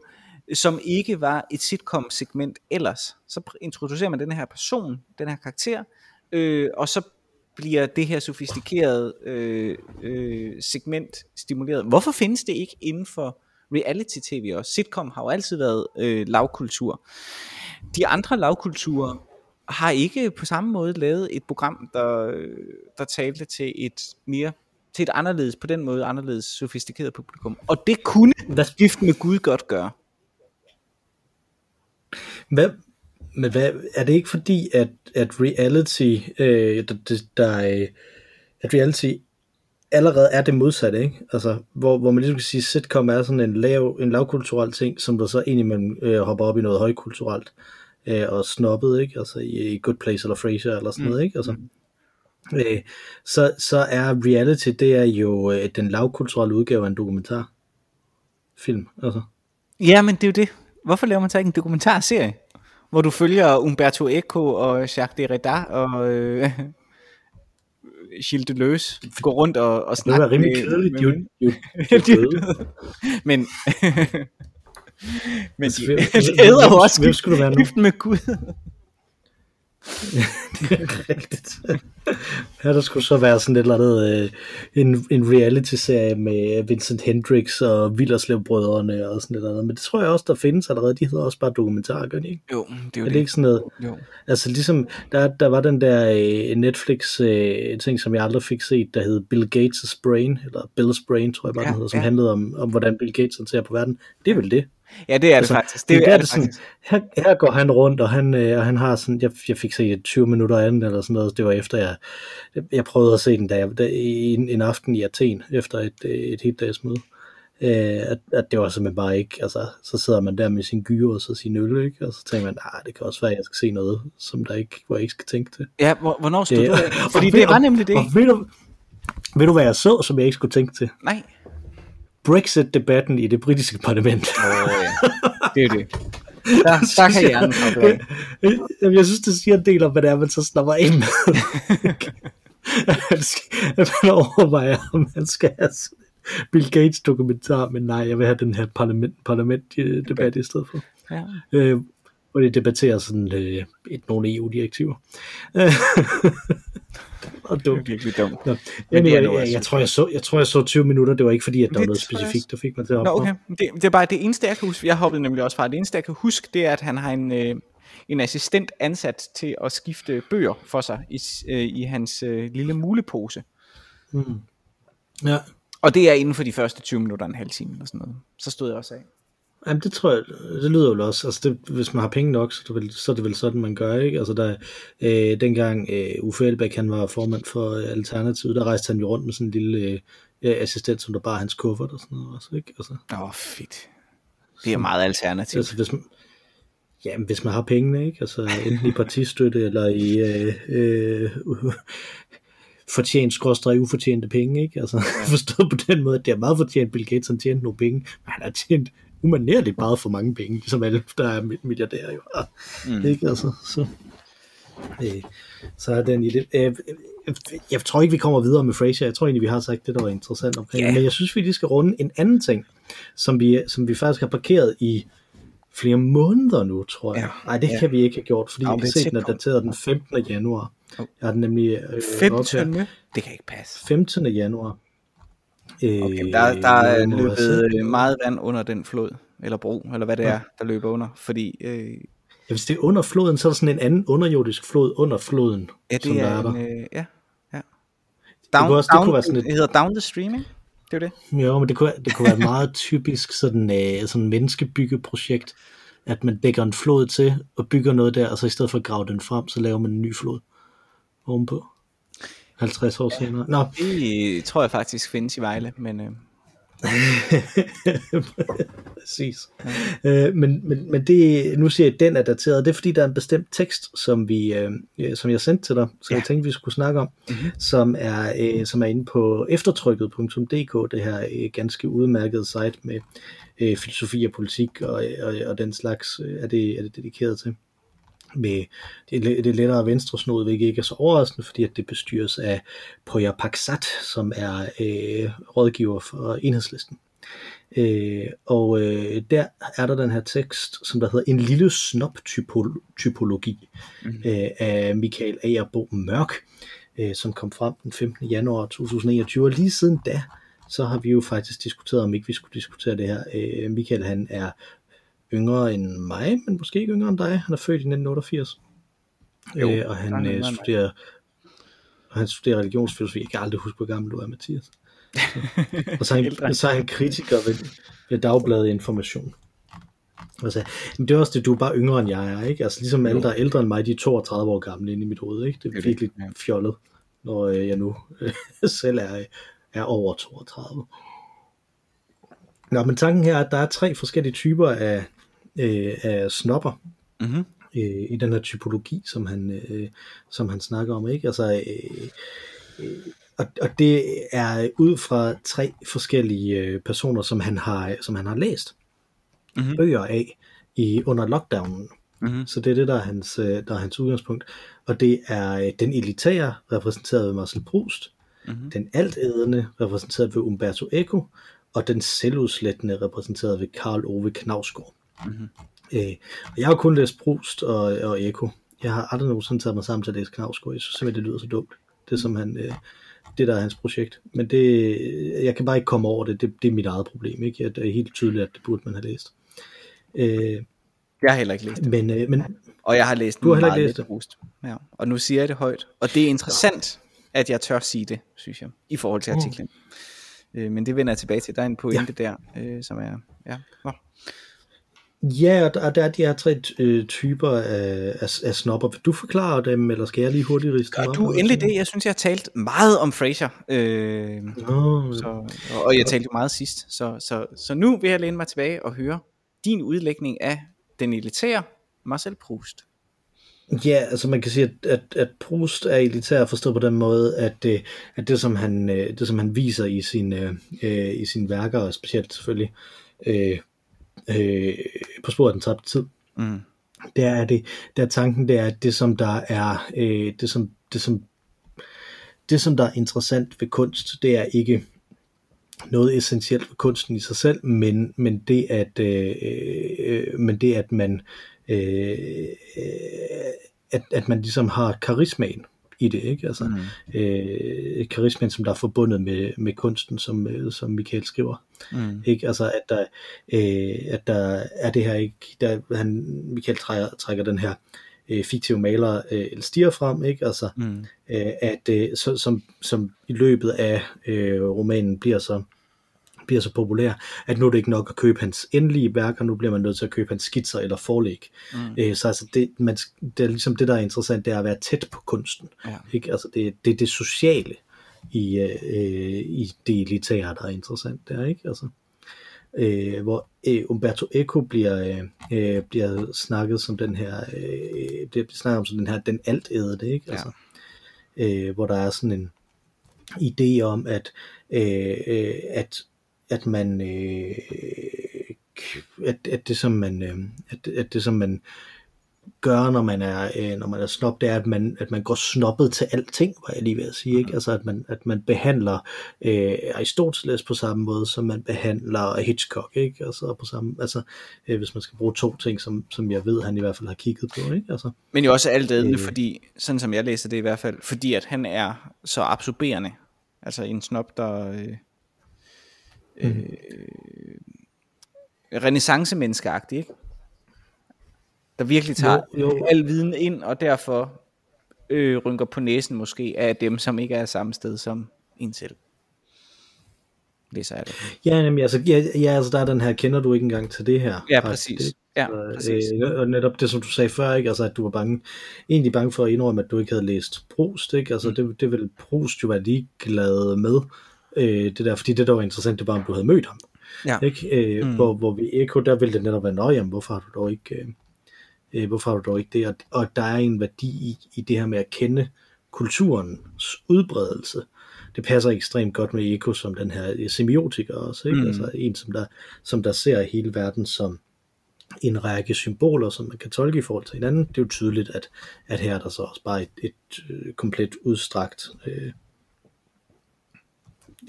som ikke var et sitcom-segment ellers. Så introducerer man den her person, den her karakter, øh, og så bliver det her sofistikerede øh, øh, segment stimuleret. Hvorfor findes det ikke inden for reality-tv også? Sitcom har jo altid været øh, lavkultur. De andre lavkulturer har ikke på samme måde lavet et program, der, der talte til et mere til et anderledes, på den måde anderledes sofistikeret publikum. Og det kunne Gift med Gud godt gøre. Hvad, men hvad, er det ikke fordi, at, at reality, øh, der, der, øh, at reality allerede er det modsatte, ikke? Altså, hvor, hvor man ligesom kan sige, at sitcom er sådan en, lav, en lavkulturel ting, som der så indimellem øh, hopper op i noget højkulturelt øh, og snobbet, ikke? Altså i, i Good Place eller Frasier eller sådan mm. noget, ikke? Altså, øh, så, så er reality, det er jo øh, den lavkulturelle udgave af en dokumentar film, altså. Ja, men det er jo det. Hvorfor laver man så ikke en dokumentarserie? hvor du følger Umberto Eco og Jacques Derrida og øh, Gilles Deleuze gå rundt og, og snakke Det var rimelig kedeligt, de, de, de, Men, men de, de æder jo også nu? med Gud. Det er rigtigt. Her der skulle så være sådan et eller andet, øh, en, en reality-serie med Vincent Hendricks og Villerslev-brødrene og sådan et eller andet. Men det tror jeg også, der findes allerede. De hedder også bare dokumentarer, gør de ikke? Jo, det er jo er det. ikke sådan noget? Jo. Altså ligesom, der, der var den der øh, Netflix-ting, øh, som jeg aldrig fik set, der hed Bill Gates' Brain, eller Bill's Brain, tror jeg bare, ja, den hedder, som ja. handlede om, om, hvordan Bill Gates ser på verden. Det er vel det. Ja, det er altså, det faktisk. Det, det er, er det, det sådan, her, her går han rundt, og han, øh, og han har sådan, jeg, jeg fik set 20 minutter af den, eller sådan noget, det var efter, jeg, jeg prøvede at se den, da jeg, da, en, en aften i Athen, efter et, et helt dags møde. Øh, at, at det var simpelthen bare ikke, altså, så sidder man der med sin gyre og så sin øl, ikke? og så tænker man, nej, det kan også være, at jeg skal se noget, som der ikke, hvor jeg ikke skal tænke til. Ja, hvornår stod det, du Fordi det var nemlig det. Og, og ved, du, ved du, hvad jeg så, som jeg ikke skulle tænke til? Nej. Brexit-debatten i det britiske parlament. Oh, ja. Det er det. Der, der kan hjernen koble af. Jamen, jeg synes, det siger en del om, hvad det er, man så snapper ind med. at man overvejer, om man skal have Bill Gates dokumentar, men nej, jeg vil have den her parlament, parlament øh, debat i stedet for. Ja. Øh, hvor de debatterer sådan øh, et, nogle EU-direktiver. Og Det er dumt. virkelig dumt. Nå, Men men jeg, jeg, jeg, tror, jeg, så, jeg tror, jeg så 20 minutter. Det var ikke fordi, at der var noget specifikt, der fik mig til at Nå, okay. Det, det er bare det eneste, jeg kan huske. Jeg hoppede nemlig også fra. Det eneste, jeg kan huske, det er, at han har en, øh, en assistent ansat til at skifte bøger for sig i, øh, i hans øh, lille mulepose. Mm. Ja, Og det er inden for de første 20 minutter, en halv time eller sådan noget. Så stod jeg også af. Jamen, det tror jeg, det lyder jo også, altså det, hvis man har penge nok, så det vel, så er det vel sådan, man gør, ikke? Altså der, øh, dengang øh, Uffe Elbæk, han var formand for øh, Alternativet, der rejste han jo rundt med sådan en lille øh, assistent, som der bare hans kuffert og sådan noget også, ikke? Altså, Åh, oh, fedt. Det er meget alternativt. altså hvis man, jamen, hvis man har pengene, ikke? Altså enten i partistøtte eller i øh, øh, fortjent skråstrej ufortjente penge, ikke? Altså forstået på den måde, at det er meget fortjent, Bill Gates han tjente nogle penge, men han har tjent umanerligt meget for mange penge, ligesom alle, der er milliardærer jo. har. Mm. Ikke altså, så, øh, så er den i det. Øh, øh, jeg tror ikke, vi kommer videre med Frasier. Jeg tror egentlig, vi har sagt det, der var interessant omkring. Ja. Yeah. Men jeg synes, vi lige skal runde en anden ting, som vi, som vi faktisk har parkeret i flere måneder nu, tror jeg. Ja. Nej, det Ja. kan vi ikke have gjort, fordi kan det er se, den er dateret den 15. januar. Jeg har den nemlig øh, op her. 15. Det kan ikke passe. 15. januar. Øh, Okay, der, der er løbet øh, meget vand under den flod, eller bro, eller hvad det er, der løber under. Fordi øh, Ja, hvis det er under floden, så er der sådan en anden underjordisk flod under floden, ja, som det der er er der. en, øh, ja, ja. Down, kunne også- det down, kunne være sådan et- det hedder Down the Stream, ikke? Det er jo det. Jo, men det kunne, det kunne være et meget typisk sådan, øh, sådan menneskebyggeprojekt, at man dækker en flod til og bygger noget der, og så i stedet for at grave den frem, så laver man en ny flod ovenpå. 50 år senere. Nå, Det tror jeg faktisk findes i Vejle, men øh, præcis. Øh, men, men, men det, nu siger jeg, at den er dateret. Det er fordi, der er en bestemt tekst, som, vi, øh, øh, som jeg sendte til dig, så ja. jeg tænkte, vi skulle snakke om, mm-hmm. som, er, øh, som er inde på eftertrykket.dk, det her øh, ganske udmærkede site med øh, filosofi og politik og, og, og den slags, øh, er, det, er det dedikeret til. Med det, det er lettere venstresnod, hvilket ikke er så overraskende, fordi at det bestyres af Poya Paksat, som er øh, rådgiver for enhedslisten. Øh, og øh, der er der den her tekst, som der hedder En lille snop-typologi mm. øh, af Michael Agerbo Mørk, øh, som kom frem den 15. januar 2021. Og lige siden da, så har vi jo faktisk diskuteret, om ikke vi skulle diskutere det her. Øh, Michael han er yngre end mig, men måske ikke yngre end dig. Han er født i 1988. Jo, øh, og han han øh, studerer og han studerer religionsfilosofi. Jeg kan aldrig huske, hvor gammel du er, Mathias. Og så er han, så er han kritiker ved, ved Dagbladet Information. Altså, men det er også det, du er bare yngre end jeg er, ikke? Altså ligesom alle, der er ældre end mig, de er 32 år gamle inde i mit hoved, ikke? Det er virkelig fjollet, når øh, jeg nu selv er, er over 32. Nå, men tanken her er, at der er tre forskellige typer af, øh, af snopper, mm-hmm. øh, i den her typologi, som han, øh, som han snakker om. Ikke? Altså, øh, øh, og, og det er ud fra tre forskellige øh, personer, som han har, som han har læst Mhm. bøger af i, under lockdownen. Mm-hmm. Så det er det, der er hans, øh, der er hans udgangspunkt. Og det er øh, den elitære, repræsenteret ved Marcel Proust, Mhm. den altædende, repræsenteret ved Umberto Eco, og den selvudslættende, repræsenteret ved Karl Ove Knausgård. Mhm. Øh, og jeg har kun læst Proust og, og Eco. Jeg har aldrig nogensinde taget mig sammen til at læse Knausgård. Jeg synes simpelthen, det lyder så dumt. Det som han, øh, det der er hans projekt. Men det, jeg kan bare ikke komme over det. Det, det er mit eget problem. Ikke? Det er helt tydeligt, at det burde man have læst. Øh, Jeg har heller ikke læst det. men, øh, men Og jeg har læst Du har heller ikke læst lidt Proust. Ja. Og nu siger jeg det højt. Og det er interessant, at jeg tør sige det, synes jeg, i forhold til artiklen. Øh, men det vender jeg tilbage til. Der er en pointe ja. der, øh, som er... Ja. Nå. Ja, og der, der er de her tre øh, typer af, af, af snopper. Vil du forklare dem, eller skal jeg lige hurtigt riste Gør du endelig det? Jeg synes, jeg har talt meget om Frasier. Øh? Nå, så, og- og jeg talte jo meget sidst. Så, så, så nu vil jeg læne mig tilbage og høre din udlægning af den elitære Marcel Proust. Ja, altså man kan sige, at, at, at Proust er elitær forstået på den måde, at, det, at det, som han, øh, det, som han viser i sine, øh, i sine værker, og specielt selvfølgelig øh, øh, på sporet af den tabte tid, Mm. Det er det, der er tanken, det er, at det som der er, øh, det som, det som, det som der er interessant ved kunst, det er ikke noget essentielt ved kunsten i sig selv, men, men det at, øh, øh, men det at man, øh, at, at man ligesom har karismaen i det, ikke? Altså, mm. øh, karismaen, som der er forbundet med, med kunsten, som, øh, som Michael skriver. Mm. Ikke? Altså, at der, øh, at der er det her ikke, der, han, Michael trækker, trækker den her øh, fiktive maler øh, stiger frem, ikke? Altså, mm. øh, at øh, så, som, som i løbet af øh, romanen bliver så bliver så populær, at nu er det ikke nok at købe hans endelige værker, nu bliver man nødt til at købe hans skitser eller forlæg. Mm. Øh, så altså det, man, det er ligesom det, der er interessant, det er at være tæt på kunsten. Ja. Ikke? Altså det, det er det sociale i, øh, i det elitære, der er interessant der, ikke? Altså, øh, hvor øh, Umberto Eco bliver, øh, bliver snakket som den her, øh, bliver snakket om som den her, den alt det, ikke? Ja. Altså, øh, hvor der er sådan en idé om, at, øh, øh at at man øh, at, at det som man øh, at, at det som man gør, når man er, øh, når man er snob, det er, at man, at man går snobbet til alting, var jeg lige ved at sige. Ikke? Altså, at man, at man behandler øh, Aristoteles på samme måde, som man behandler Hitchcock. Ikke? Altså, på samme, altså øh, hvis man skal bruge to ting, som, som jeg ved, han i hvert fald har kigget på. Ikke? Altså, Men jo også alt øh, fordi, sådan som jeg læser det i hvert fald, fordi at han er så absorberende. Altså en snob, der... Øh mm. øh, renaissance-menneskeagtig, ikke? Der virkelig tager jo, jo. al viden ind, og derfor øh, rynker på næsen måske af dem, som ikke er samme sted som en selv. Læser jeg det. Ja, nemlig, altså, ja, ja, altså der er den her, kender du ikke engang til det her? Ja, præcis. Det, ja, præcis. Øh, og netop det, som du sagde før, ikke? Altså, at du var bange, egentlig bange for at indrømme, at du ikke havde læst Proust, ikke? Altså, mm. det, det vil Proust jo være ligeglad med øh, det der, fordi det der var interessant, det var, om du havde mødt ham. Ja. Ikke? Øh, mm. hvor, hvor vi Eko, der ville det netop være, nøje, hvorfor har du dog ikke, øh, øh, hvorfor har du dog ikke det? Og, og der er en værdi i, i det her med at kende kulturens udbredelse. Det passer ekstremt godt med Eko som den her semiotiker også, ikke? Mm. altså en, som der, som der ser hele verden som en række symboler, som man kan tolke i forhold til hinanden. Det er jo tydeligt, at, at her er der så også bare et, et, et øh, komplet udstrakt øh,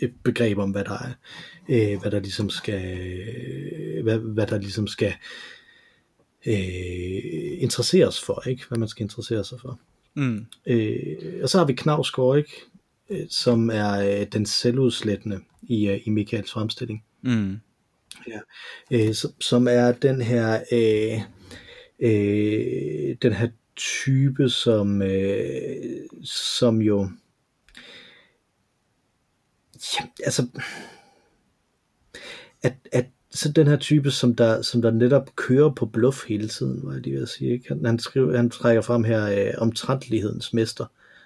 et begreb om, hvad der er, øh, hvad der ligesom skal, hvad, hvad der ligesom skal øh, interesseres for, ikke? Hvad man skal interessere sig for. Mm. Øh, og så har vi Knavsgaard, ikke? Øh, som er øh, den selvudslættende i, øh, i Michaels fremstilling. Mm. Ja. Øh, som, som er den her øh, øh, den her type, som, øh, som jo ja, altså, at, at så den her type, som der, som der netop kører på bluff hele tiden, hvad jeg lige vil sige. Ikke? Han, han, skriver, han trækker frem her øh, omtrentlighedens mester,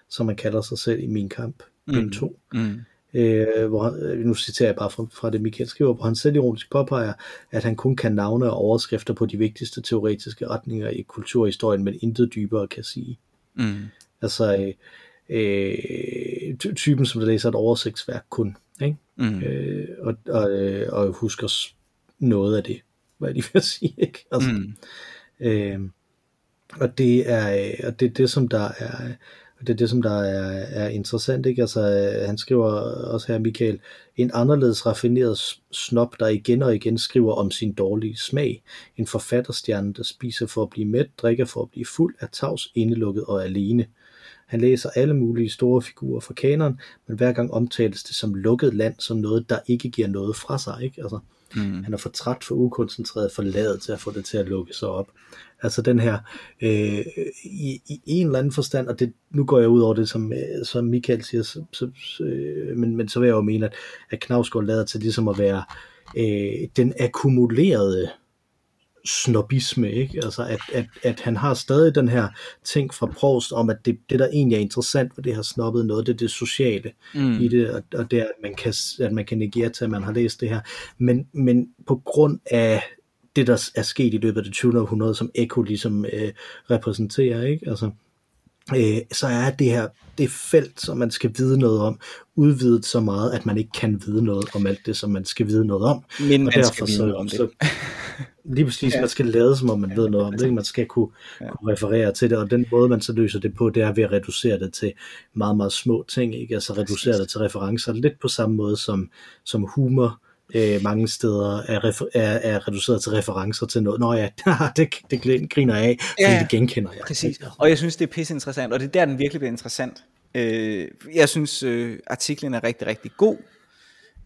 som man kalder sig selv i min kamp, mm. 2. Mm. Øh, hvor, øh, nu citerer jeg bare fra, fra det Michael skriver, hvor han selv ironisk påpeger, at han kun kan navne og overskrifter på de vigtigste teoretiske retninger i kulturhistorien, men intet dybere kan sige. Mm. Altså, øh, øh, typen, som der læser et oversigtsværk kun, ikke? Mm. Øh, og, og, øh, og husker noget af det, hvad de vil sige, ikke? Altså, mm. øh, og det er og det, er det som der er og det er det som der er, er interessant ikke altså han skriver også her Michael en anderledes raffineret snop der igen og igen skriver om sin dårlige smag en forfatterstjerne der spiser for at blive mæt drikker for at blive fuld er tavs indelukket og alene han læser alle mulige store figurer fra kanon, men hver gang omtales det som lukket land, som noget, der ikke giver noget fra sig. Ikke? Altså, mm. Han er for træt, for ukoncentreret, for ladet til at få det til at lukke sig op. Altså den her, øh, i, i en eller anden forstand, og det, nu går jeg ud over det, som, øh, som Michael siger, så, så, øh, men, men så vil jeg jo mene, at, at Knavsgaard lader til ligesom at være øh, den akkumulerede snobisme, ikke? Altså, at, at, at han har stadig den her ting fra Prost om, at det, det der egentlig er interessant ved det her snobbet noget, det er det sociale mm. i det, og, og det er, at man kan, at man kan negere til, at man har læst det her. Men, men på grund af det, der er sket i løbet af det 20. århundrede, som Eko ligesom øh, repræsenterer, ikke? Altså, øh, så er det her det felt, som man skal vide noget om, udvidet så meget, at man ikke kan vide noget om alt det, som man skal vide noget om. Men og man derfor, skal vide noget om det. Så, Lige præcis, ja. man skal lade som om man ja, ved noget om det, man skal kunne, ja. kunne referere til det, og den måde man så løser det på, det er ved at reducere det til meget, meget små ting, ikke? altså reducere det til referencer, lidt på samme måde som, som humor øh, mange steder er, refer- er, er reduceret til referencer til noget. Nå ja, det, det griner jeg af, fordi ja, det genkender jeg. Præcis, og jeg synes, det er pisse interessant, og det er der, den virkelig bliver interessant. Øh, jeg synes, øh, artiklen er rigtig, rigtig god.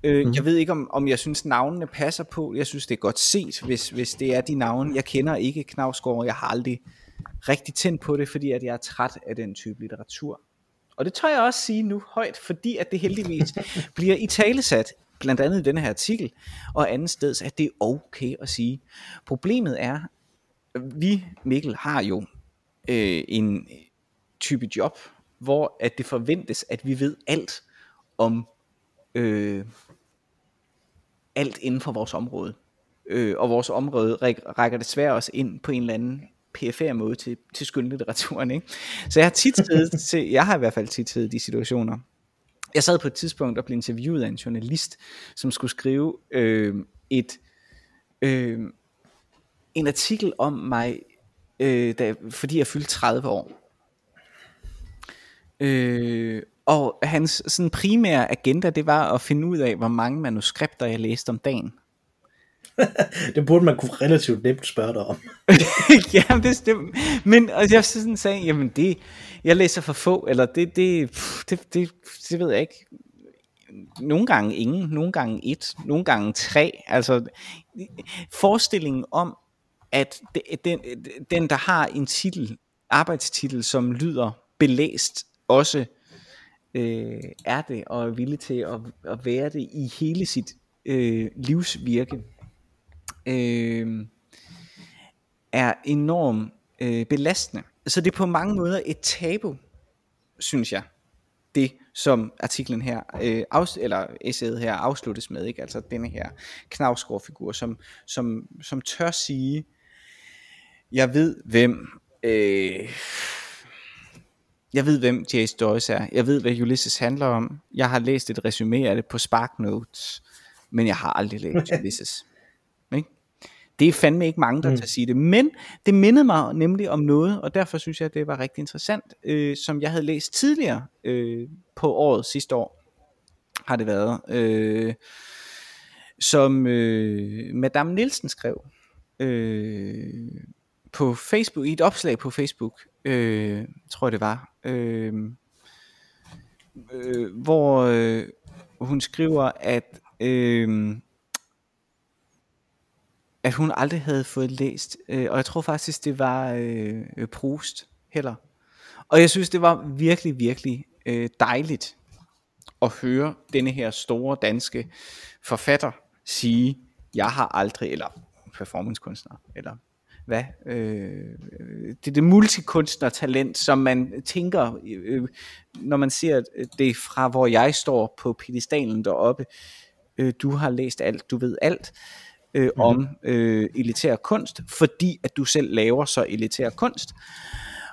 Øh, mm. Jeg ved ikke, om, om jeg synes, navnene passer på. Jeg synes, det er godt set, hvis, hvis det er de navne. Jeg kender ikke Knavsgaard, jeg har aldrig rigtig tændt på det, fordi at jeg er træt af den type litteratur. Og det tør jeg også sige nu højt, fordi at det heldigvis bliver i talesat, blandt andet i denne her artikel, og andet sted, at det er okay at sige. Problemet er, vi, Mikkel, har jo øh, en type job, hvor at det forventes, at vi ved alt om øh, alt inden for vores område. Øh, og vores område rækker desværre også ind på en eller anden PFR måde til, til skønlitteraturen. Ikke? Så jeg har tit siddet til, jeg har i hvert fald tit siddet i de situationer. Jeg sad på et tidspunkt og blev interviewet af en journalist, som skulle skrive øh, et øh, en artikel om mig, øh, da, fordi jeg fyldte 30 år. Øh, og hans sådan primære agenda, det var at finde ud af, hvor mange manuskripter jeg læste om dagen. det burde man kunne relativt nemt spørge dig om. ja, det, det, men og jeg sådan sagde, jamen det, jeg læser for få, eller det, det, det, det, det ved jeg ikke. Nogle gange ingen, nogle gange et, nogle gange tre. Altså forestillingen om, at den, den der har en titel, arbejdstitel, som lyder belæst, også øh, er det, og er villig til at, at være det i hele sit øh, livsvirke, øh, er enormt øh, belastende. Så det er på mange måder et tabu, synes jeg, det som artiklen her, øh, af, eller essayet her afsluttes med, ikke? altså denne her knavsgårdfigur, som, som, som tør sige, jeg ved hvem øh, jeg ved, hvem J.S. Joyce er. Jeg ved, hvad Ulysses handler om. Jeg har læst et resume af det på Spark Notes, men jeg har aldrig læst Ulysses. Ikke? Det er fandme ikke mange, der mm. sige det. Men det mindede mig nemlig om noget, og derfor synes jeg, at det var rigtig interessant, øh, som jeg havde læst tidligere øh, på året sidste år, har det været, øh, som øh, Madame Nielsen skrev øh, på Facebook, i et opslag på Facebook, øh, tror jeg det var, øh, øh, hvor øh, hun skriver, at øh, at hun aldrig havde fået læst, øh, og jeg tror faktisk, det var øh, Proust heller. Og jeg synes, det var virkelig, virkelig øh, dejligt at høre denne her store danske forfatter sige, jeg har aldrig, eller performancekunstner, eller hvad, øh, det er det multikunstnertalent, som man tænker, øh, når man ser det fra, hvor jeg står på pedestalen deroppe, øh, du har læst alt, du ved alt øh, mm-hmm. om øh, elitær kunst, fordi at du selv laver så elitær kunst,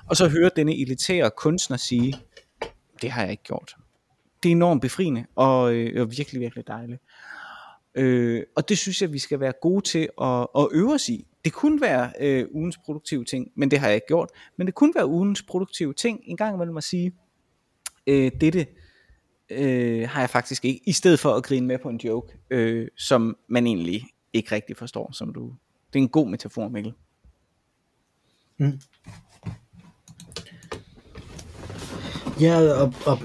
og så hører denne elitære kunstner sige, det har jeg ikke gjort. Det er enormt befriende, og øh, virkelig, virkelig dejligt. Øh, og det synes jeg, vi skal være gode til at, at øve os i. Det kunne være øh, ugens produktive ting, men det har jeg ikke gjort. Men det kunne være ugens produktive ting, en gang imellem at sige, øh, dette øh, har jeg faktisk ikke, i stedet for at grine med på en joke, øh, som man egentlig ikke rigtig forstår, som du, det er en god metafor, Mikkel. Mm. Ja, og, og,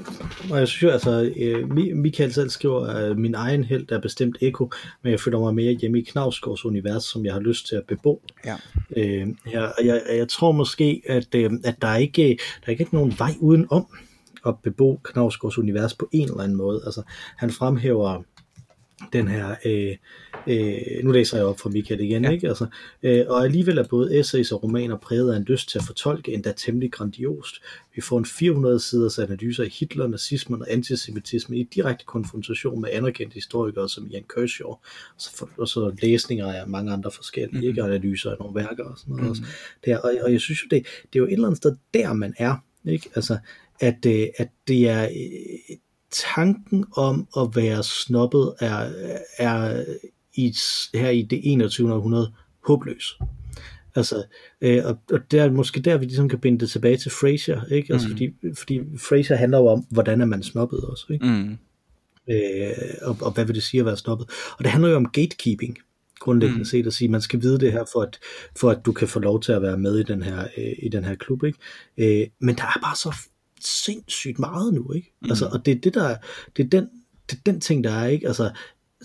og jeg synes jo, altså, øh, Michael selv skriver, at min egen held er bestemt Eko, men jeg føler mig mere hjemme i Knavsgaards univers, som jeg har lyst til at bebo. Ja. Øh, jeg, jeg, jeg tror måske, at, øh, at der, ikke, der er ikke nogen vej udenom at bebo Knavsgaards univers på en eller anden måde. Altså, han fremhæver den her, øh, øh, nu læser jeg op fra Michael igen, ja. ikke? Altså, øh, og alligevel er både essays og romaner præget af en lyst til at fortolke endda temmelig grandiost. Vi får en 400 siders analyse af Hitler, nazismen og antisemitisme i direkte konfrontation med anerkendte historikere som Jan Kershaw, og så, for, og så læsninger af mange andre forskellige mm-hmm. ikke? analyser af nogle værker og sådan noget. Mm-hmm. Der, og, og jeg synes jo, det, det er jo et eller andet sted der, man er, ikke? Altså, at, øh, at det er øh, tanken om at være snobbet er, er i, her i det 21. århundrede håbløs. Altså, øh, og, og det er måske der, vi ligesom kan binde det tilbage til Frasier, ikke? Altså, Mm. fordi, fordi Frasier handler jo om, hvordan er man snobbet også, ikke? Mm. Øh, og, og hvad vil det sige at være snobbet? Og det handler jo om gatekeeping, grundlæggende mm. set, at sige, man skal vide det her, for at, for at du kan få lov til at være med i den her, øh, i den her klub, ikke? Øh, men der er bare så sindssygt meget nu, ikke? Mm. Altså, og det er det, der, det er den, det er den ting, der er, ikke? Altså,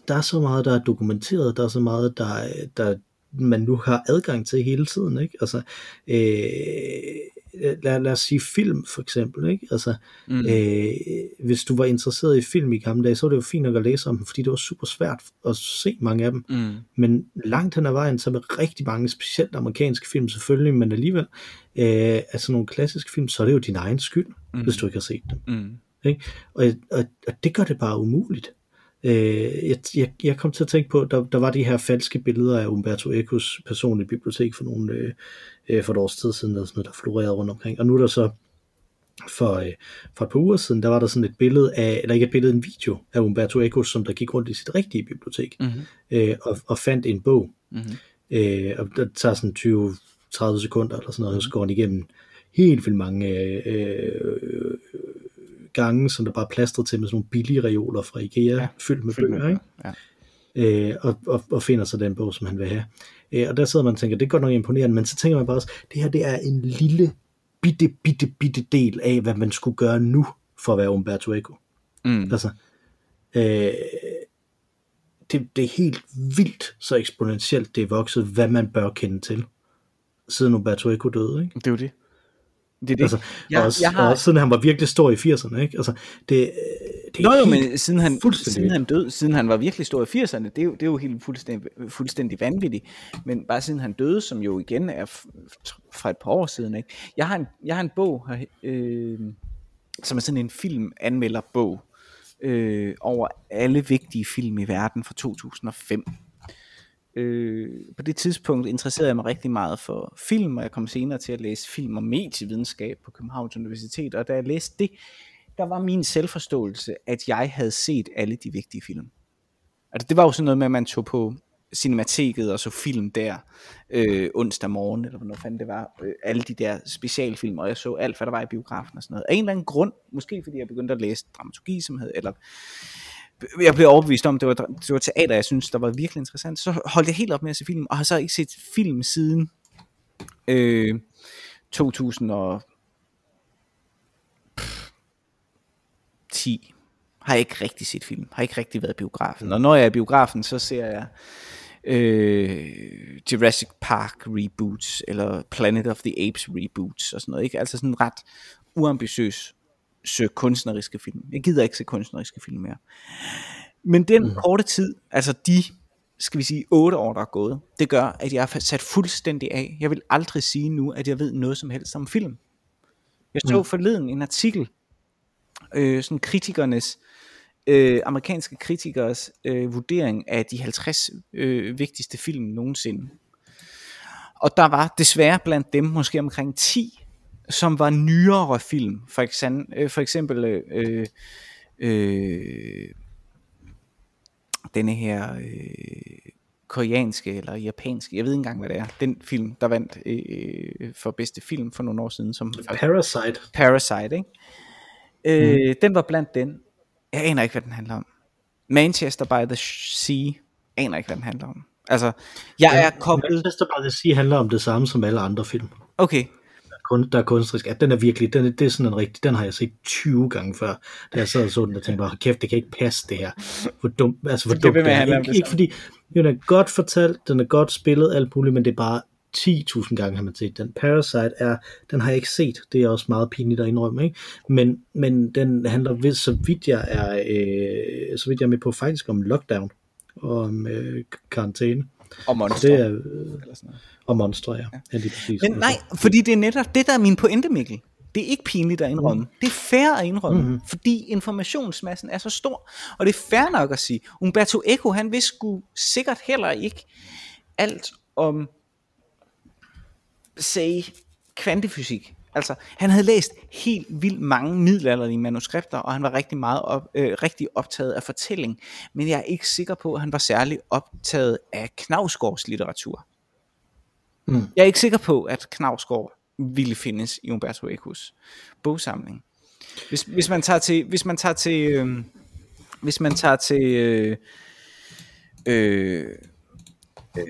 der er så meget, der er dokumenteret, der er så meget, der, der man nu har adgang til hele tiden, ikke? Altså, øh, lad, lad os sige film, for eksempel, ikke? Altså, Mm. Øh, hvis du var interesseret i film i gamle dage, så var det jo fint nok at læse om dem, fordi det var super svært at se mange af dem. Mm. Men langt hen ad vejen, så med rigtig mange, specielt amerikanske film selvfølgelig, men alligevel, øh, altså nogle klassiske film, så er det jo din egen skyld, Mm. hvis du ikke har set dem. Mm. Og, og, og det gør det bare umuligt. Øh, jeg, jeg, jeg kom til at tænke på, der, der var de her falske billeder af Umberto Ecos personlige bibliotek for nogle øh, øh, for et års tid siden, der, sådan noget, der florerede rundt omkring. Og nu er der så for, øh, for et par uger siden, der var der sådan et billede af, eller ikke et billede, en video af Umberto Eco, som der gik rundt i sit rigtige bibliotek, Mm. øh, og, og fandt en bog. Mm. Øh, og det tager sådan 20-30 sekunder, eller sådan noget, og så går han igennem helt vildt mange øh, øh, gange, som der bare er plastret til med sådan nogle billige reoler fra Ikea, Ja, fyldt med Film bøger, ikke? Ja. øh, og, og, og finder så den bog, som han vil have. Øh, og der sidder man og tænker, det er godt nok imponerende, men så tænker man bare også, det her det er en lille, bitte, bitte, bitte del af, hvad man skulle gøre nu, for at være Umberto Eco. Mm. Altså, øh, det, det er helt vildt, så eksponentielt det er vokset, hvad man bør kende til, siden Umberto Eco døde, ikke? Det er jo det. Det er det. Altså, og, også, jeg har- og også siden han var virkelig stor i 80'erne, ikke? Altså, det, øh, det er Nå jo, helt men siden han, fuldstændig siden han døde, siden han var virkelig stor i 80'erne, det er jo, det er jo helt fuldstændig, fuldstændig vanvittigt. Men bare siden han døde, som jo igen er fra et par år siden. Ikke? Jeg, har en, jeg har en bog, her, øh, som er sådan en filmanmelderbog, øh, over alle vigtige film i verden fra 2005. Øh, på det tidspunkt interesserede jeg mig rigtig meget for film, og jeg kom senere til at læse film og medievidenskab på Københavns Universitet, og da jeg læste det, der var min selvforståelse, at jeg havde set alle de vigtige film. Altså det var jo sådan noget med, at man tog på Cinemateket og så film der øh, onsdag morgen, eller hvornår fanden det var, øh, alle de der specialfilm, og jeg så alt, hvad der var i biografen og sådan noget. Af en eller anden grund, måske fordi jeg begyndte at læse dramaturgi, som hed, eller jeg blev overbevist om, at det var, det var teater, jeg synes, der var virkelig interessant, så holdt jeg helt op med at se film, og har så ikke set film siden øh, 2010. har jeg ikke rigtig set film, har ikke rigtig været i biografen. Og når jeg er i biografen, så ser jeg øh, Jurassic Park reboots, eller Planet of the Apes reboots, og sådan noget. Ikke? Altså sådan ret uambitiøs sø kunstneriske film. Jeg gider ikke se kunstneriske film mere. Men den mm. korte tid, altså de, skal vi sige, otte år, der er gået, det gør, at jeg er sat fuldstændig af. Jeg vil aldrig sige nu, at jeg ved noget som helst om film. Jeg så mm. forleden en artikel, øh, sådan kritikernes, øh, amerikanske kritikers øh, vurdering af de 50 øh, vigtigste film nogensinde. Og der var desværre blandt dem måske omkring 10, som var nyere film. For eksempel, øh, for eksempel øh, øh, denne her øh, koreanske eller japanske, jeg ved ikke engang hvad det er, den film, der vandt øh, for bedste film for nogle år siden, som Parasite. Parasite, ikke? Øh, Den var blandt den. Jeg aner ikke, hvad den handler om. Manchester by the Sea. Aner ikke, hvad den handler om. Altså, jeg er koblet... Manchester by the Sea handler om det samme som alle andre film. Okay, kun, der er kunstrisk, at den er virkelig, den er, det er sådan en rigtig, den har jeg set 20 gange før, da jeg sad og så den, og tænkte bare, kæft, det kan ikke passe det her. Hvor dumt, altså hvor dumt det er. Ikke, ikke fordi, den er godt fortalt, den er godt spillet, alt muligt, men det er bare 10.000 gange har man set den. Parasite er, den har jeg ikke set, det er også meget pinligt at indrømme, ikke? Men, men den handler, ved, så vidt jeg er, øh, så vidt jeg er med på, faktisk om lockdown, og om øh, karantæne. Og monster. Det er, øh, eller sådan noget. og monstre, ja. ja lige præcis. Men nej, fordi det er netop det, der er min pointe, Mikkel. Det er ikke pinligt at indrømme. Mm. Det er fair at indrømme, mm-hmm. fordi informationsmassen er så stor. Og det er fair nok at sige, Umberto Eco, han vidste sgu sikkert heller ikke alt om, say, kvantefysik. Altså, han havde læst helt vildt mange middelalderlige manuskripter, og han var rigtig meget op, øh, rigtig optaget af fortælling. Men jeg er ikke sikker på, at han var særlig optaget af Knavsgaards litteratur. Mm. Jeg er ikke sikker på, at Knavsgaard ville findes i Umberto Ecos bogsamling. Hvis, hvis man tager til, hvis man tager til, øh, hvis man tager til, øh, øh, øh,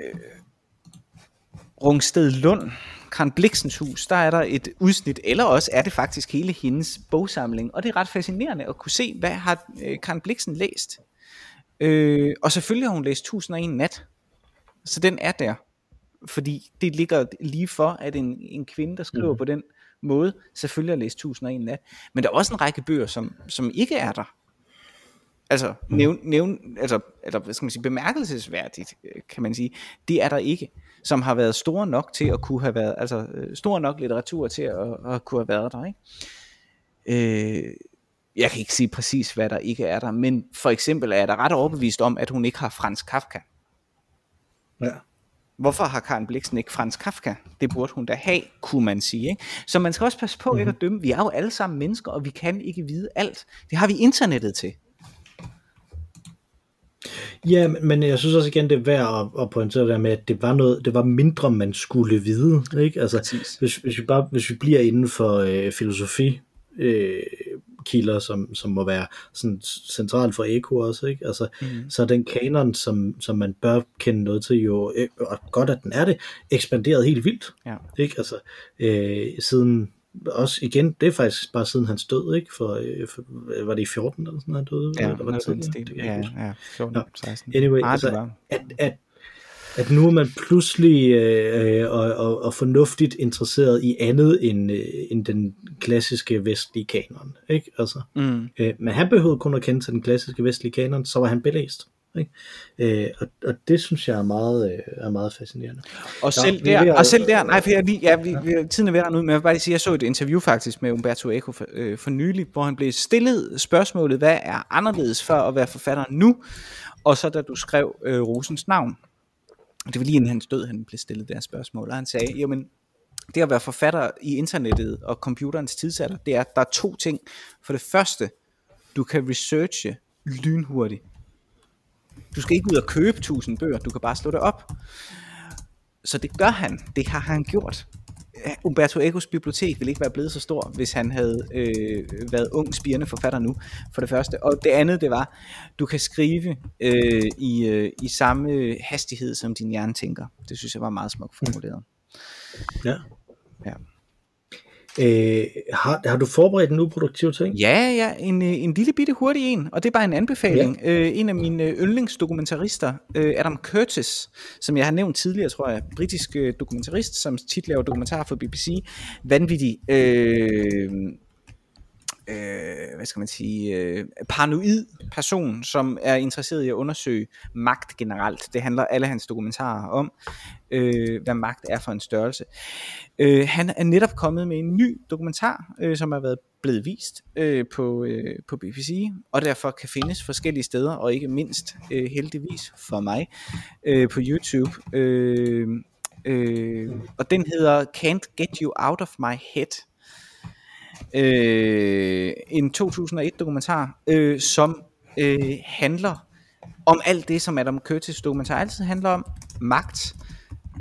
Rungsted Lund, Karen Bliksens hus, der er der et udsnit, eller også er det faktisk hele hendes bogsamling, og det er ret fascinerende at kunne se, hvad har øh, Karen Bliksen læst. Øh, og selvfølgelig har hun læst 1001 nat, så den er der, fordi det ligger lige for, at en, en kvinde, der skriver mm. på den måde, selvfølgelig har læst 1001 nat, men der er også en række bøger, som, som ikke er der. Altså, mm. nævn, nævn, altså, eller hvad skal man sige, bemærkelsesværdigt, øh, kan man sige, det er der ikke som har været store nok til at kunne have været, altså øh, stor nok litteratur til at, at kunne have været der, ikke? Øh, jeg kan ikke sige præcis, hvad der ikke er der, men for eksempel er jeg da ret overbevist om, at hun ikke har Frans Kafka. Ja. Hvorfor har Karen Bliksen ikke Frans Kafka? Det burde hun da have, kunne man sige. Ikke? Så man skal også passe på mm-hmm. ikke at dømme. Vi er jo alle sammen mennesker, og vi kan ikke vide alt. Det har vi internettet til. Ja, men jeg synes også igen, det er værd at, at pointere der med, at det var noget, det var mindre, man skulle vide. Ikke? Altså, hvis, hvis, vi bare, hvis vi bliver inden for øh, filosofi, øh, kilder, som, som må være sådan centralt for eko også, ikke? Altså, mm. så den kanon, som, som man bør kende noget til, jo, øh, og godt at den er det, ekspanderet helt vildt. Ja. Ikke? Altså, øh, siden også igen, det er faktisk bare siden hans død, ikke? For, øh, for var det i 14 eller sådan, han døde? Ja, eller var det sådan stil. Ja, ja, 14, 16. Anyway, altså, at, at, at nu er man pludselig øh, øh, og, og, og fornuftigt interesseret i andet end, øh, end den klassiske vestlige kanon, ikke? Altså, mm. øh, men han behøvede kun at kende til den klassiske vestlige kanon, så var han belæst. Ikke? Øh, og, og det synes jeg er meget, øh, er meget fascinerende. Og selv, der, og selv der, nej, for jeg lige, ja, vi, ja. tiden er ved at ud, men jeg vil bare lige sige, jeg så et interview faktisk med Umberto Eco for, øh, for nylig, hvor han blev stillet spørgsmålet, hvad er anderledes for at være forfatter nu, og så da du skrev øh, Rosens navn. Det var lige inden hans død, han blev stillet det her spørgsmål, og han sagde, jamen, det at være forfatter i internettet og computerens tidsalder, det er, at der er to ting. For det første, du kan researche lynhurtigt. Du skal ikke ud og købe tusind bøger, du kan bare slå det op. Så det gør han, det har han gjort. Umberto Ecos bibliotek ville ikke være blevet så stor, hvis han havde øh, været ung, spirende forfatter nu, for det første. Og det andet, det var, du kan skrive øh, i, øh, i samme hastighed, som din hjerne tænker. Det synes jeg var meget smukt formuleret. Ja. ja. Øh, har, har du forberedt en uproduktiv ting? Ja, ja, en, øh, en lille bitte hurtig en, og det er bare en anbefaling. Ja. Øh, en af mine øh, yndlingsdokumentarister, øh, Adam Curtis, som jeg har nævnt tidligere, tror jeg, britisk øh, dokumentarist, som tit laver dokumentarer for BBC. Vanvittig. Øh, øh, hvad skal man sige, øh, paranoid person, som er interesseret i at undersøge magt generelt. Det handler alle hans dokumentarer om, øh, hvad magt er for en størrelse. Øh, han er netop kommet med en ny dokumentar, øh, som har været blevet vist øh, på, øh, på BBC, og derfor kan findes forskellige steder, og ikke mindst øh, heldigvis for mig, øh, på YouTube. Øh, øh, og den hedder Can't Get You Out of My Head øh, en 2001 dokumentar, øh, som øh, handler om alt det, som Adam Curtis dokumentar altid handler om. Magt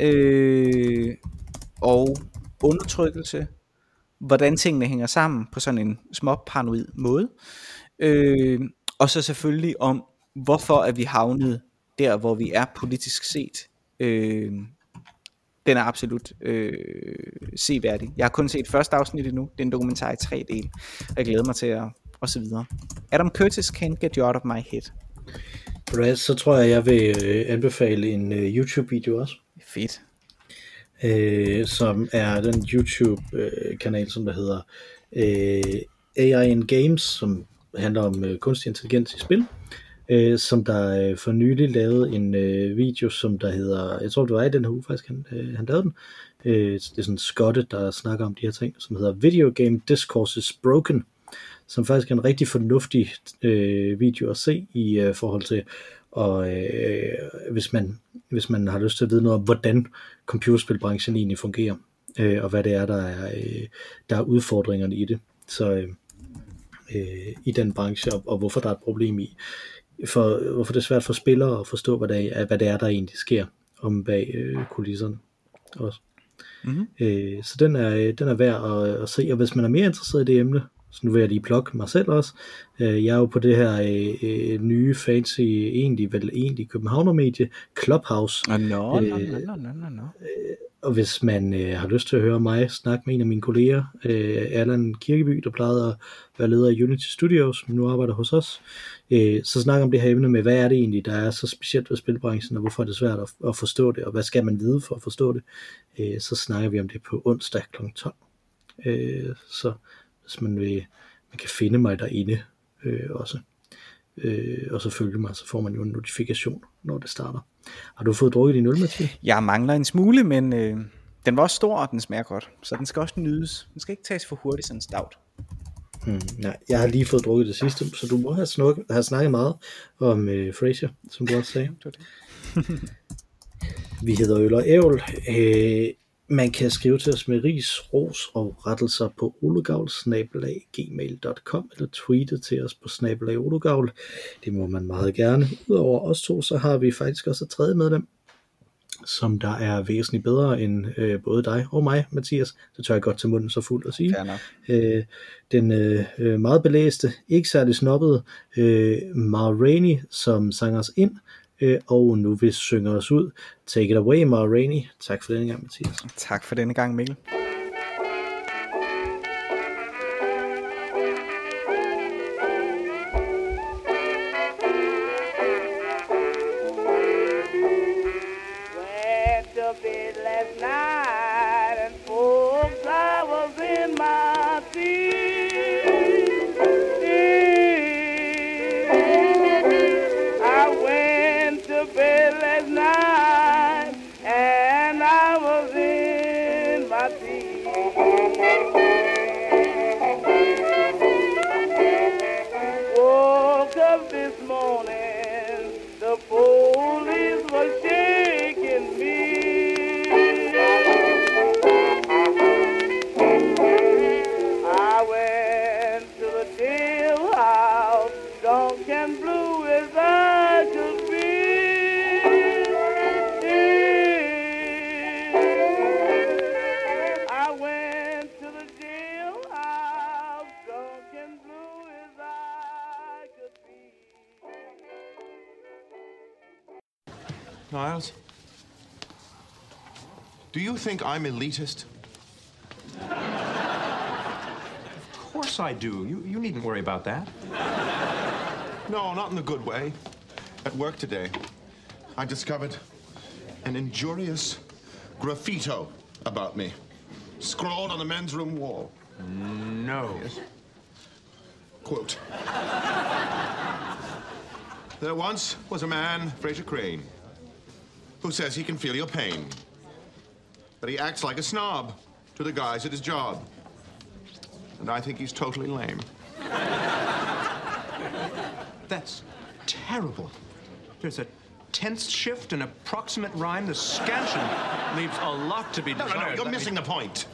øh, og undertrykkelse. Hvordan tingene hænger sammen på sådan en små paranoid måde. Øh, og så selvfølgelig om, hvorfor er vi havnet der, hvor vi er politisk set. Øh, den er absolut øh, seværdig. Jeg har kun set første afsnit endnu. Det er en dokumentar i tre del. Jeg glæder mig til at... Og så videre. Adam Curtis Can't Get You Out of My Head. Så tror jeg, jeg vil øh, anbefale en øh, YouTube-video også. Fedt. Øh, som er den YouTube-kanal, øh, som der hedder øh, AI in Games, som handler om øh, kunstig intelligens i spil øh, som der øh, for nylig lavede en øh, video, som der hedder, jeg tror det var i den her uge faktisk, han, øh, han lavede den, øh, det er sådan Skotte, der snakker om de her ting, som hedder Video Game Discourse Broken, som faktisk er en rigtig fornuftig øh, video at se i øh, forhold til, og øh, hvis, man, hvis man har lyst til at vide noget om, hvordan computerspilbranchen egentlig fungerer, øh, og hvad det er, der er, øh, der er udfordringerne i det. Så øh, øh, i den branche, og, og hvorfor der er et problem i, for, hvorfor det er svært for spillere at forstå, hvad det er, hvad det er der egentlig sker om bag øh, kulisserne. også. Mm-hmm. Øh, så den er, øh, den er værd at, at se, og hvis man er mere interesseret i det emne, så nu vil jeg lige plukke mig selv også. Øh, jeg er jo på det her øh, øh nye fancy, egentlig vel egentlig Københavner-medie, Clubhouse. Oh, no, no, no, no, no, no. Og hvis man øh, har lyst til at høre mig snakke med en af mine kolleger, øh, Allan Kirkeby, der plejede at være leder af Unity Studios, men nu arbejder hos os, øh, så snakker om det her emne med, hvad er det egentlig, der er så specielt ved spilbranchen, og hvorfor er det svært at, at forstå det, og hvad skal man vide for at forstå det. Øh, så snakker vi om det på onsdag kl. 12. Øh, så hvis man vil, man kan finde mig derinde øh, også. Øh, og så følge mig, så får man jo en notifikation, når det starter. Har du fået drukket din øl, Mathias? Jeg mangler en smule, men øh, den var også stor, og den smager godt. Så den skal også nydes. Den skal ikke tages for hurtigt, sådan stout. Hmm, nej, jeg har lige fået drukket det sidste, så du må have, snuk, have snakket meget om øh, Fraser, som du også sagde. det det. Vi hedder Øl og Ævl. Øh, man kan skrive til os med ris, ros og rettelser på olugavl.gmail.com eller tweete til os på snabelag olugavl. Det må man meget gerne. Udover os to, så har vi faktisk også et tredje medlem, som der er væsentligt bedre end øh, både dig og mig, Mathias. Det tør jeg godt til munden så fuldt at sige. Øh, den øh, meget belæste, ikke særlig snobbede øh, Mar Rainey, som sang os ind, øh, og nu vil synge os ud. Take it away, Ma Rainey. Tak for denne gang, Mathias. Tak for denne gang, Mikkel. love this morning. Think I'm elitist? Of course I do. You, you needn't worry about that. No, not in the good way. At work today, I discovered an injurious graffito about me, scrawled on the men's room wall. No. Yes. Quote. there once was a man, Fraser Crane, who says he can feel your pain but he acts like a snob to the guys at his job. And I think he's totally lame. That's terrible. There's a tense shift and approximate rhyme. The scansion leaves a lot to be desired. No, no, no, you're Let missing me... the point.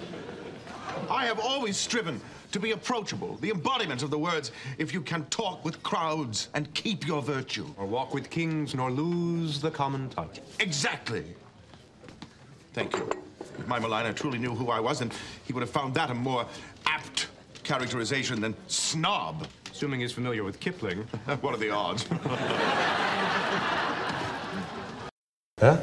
I have always striven to be approachable, the embodiment of the words, if you can talk with crowds and keep your virtue. Or walk with kings, nor lose the common touch. Exactly. Thank you. If my Malina truly knew who I was, then he would have found that a more apt characterization than snob. Assuming he's familiar with Kipling. what are the odds? huh?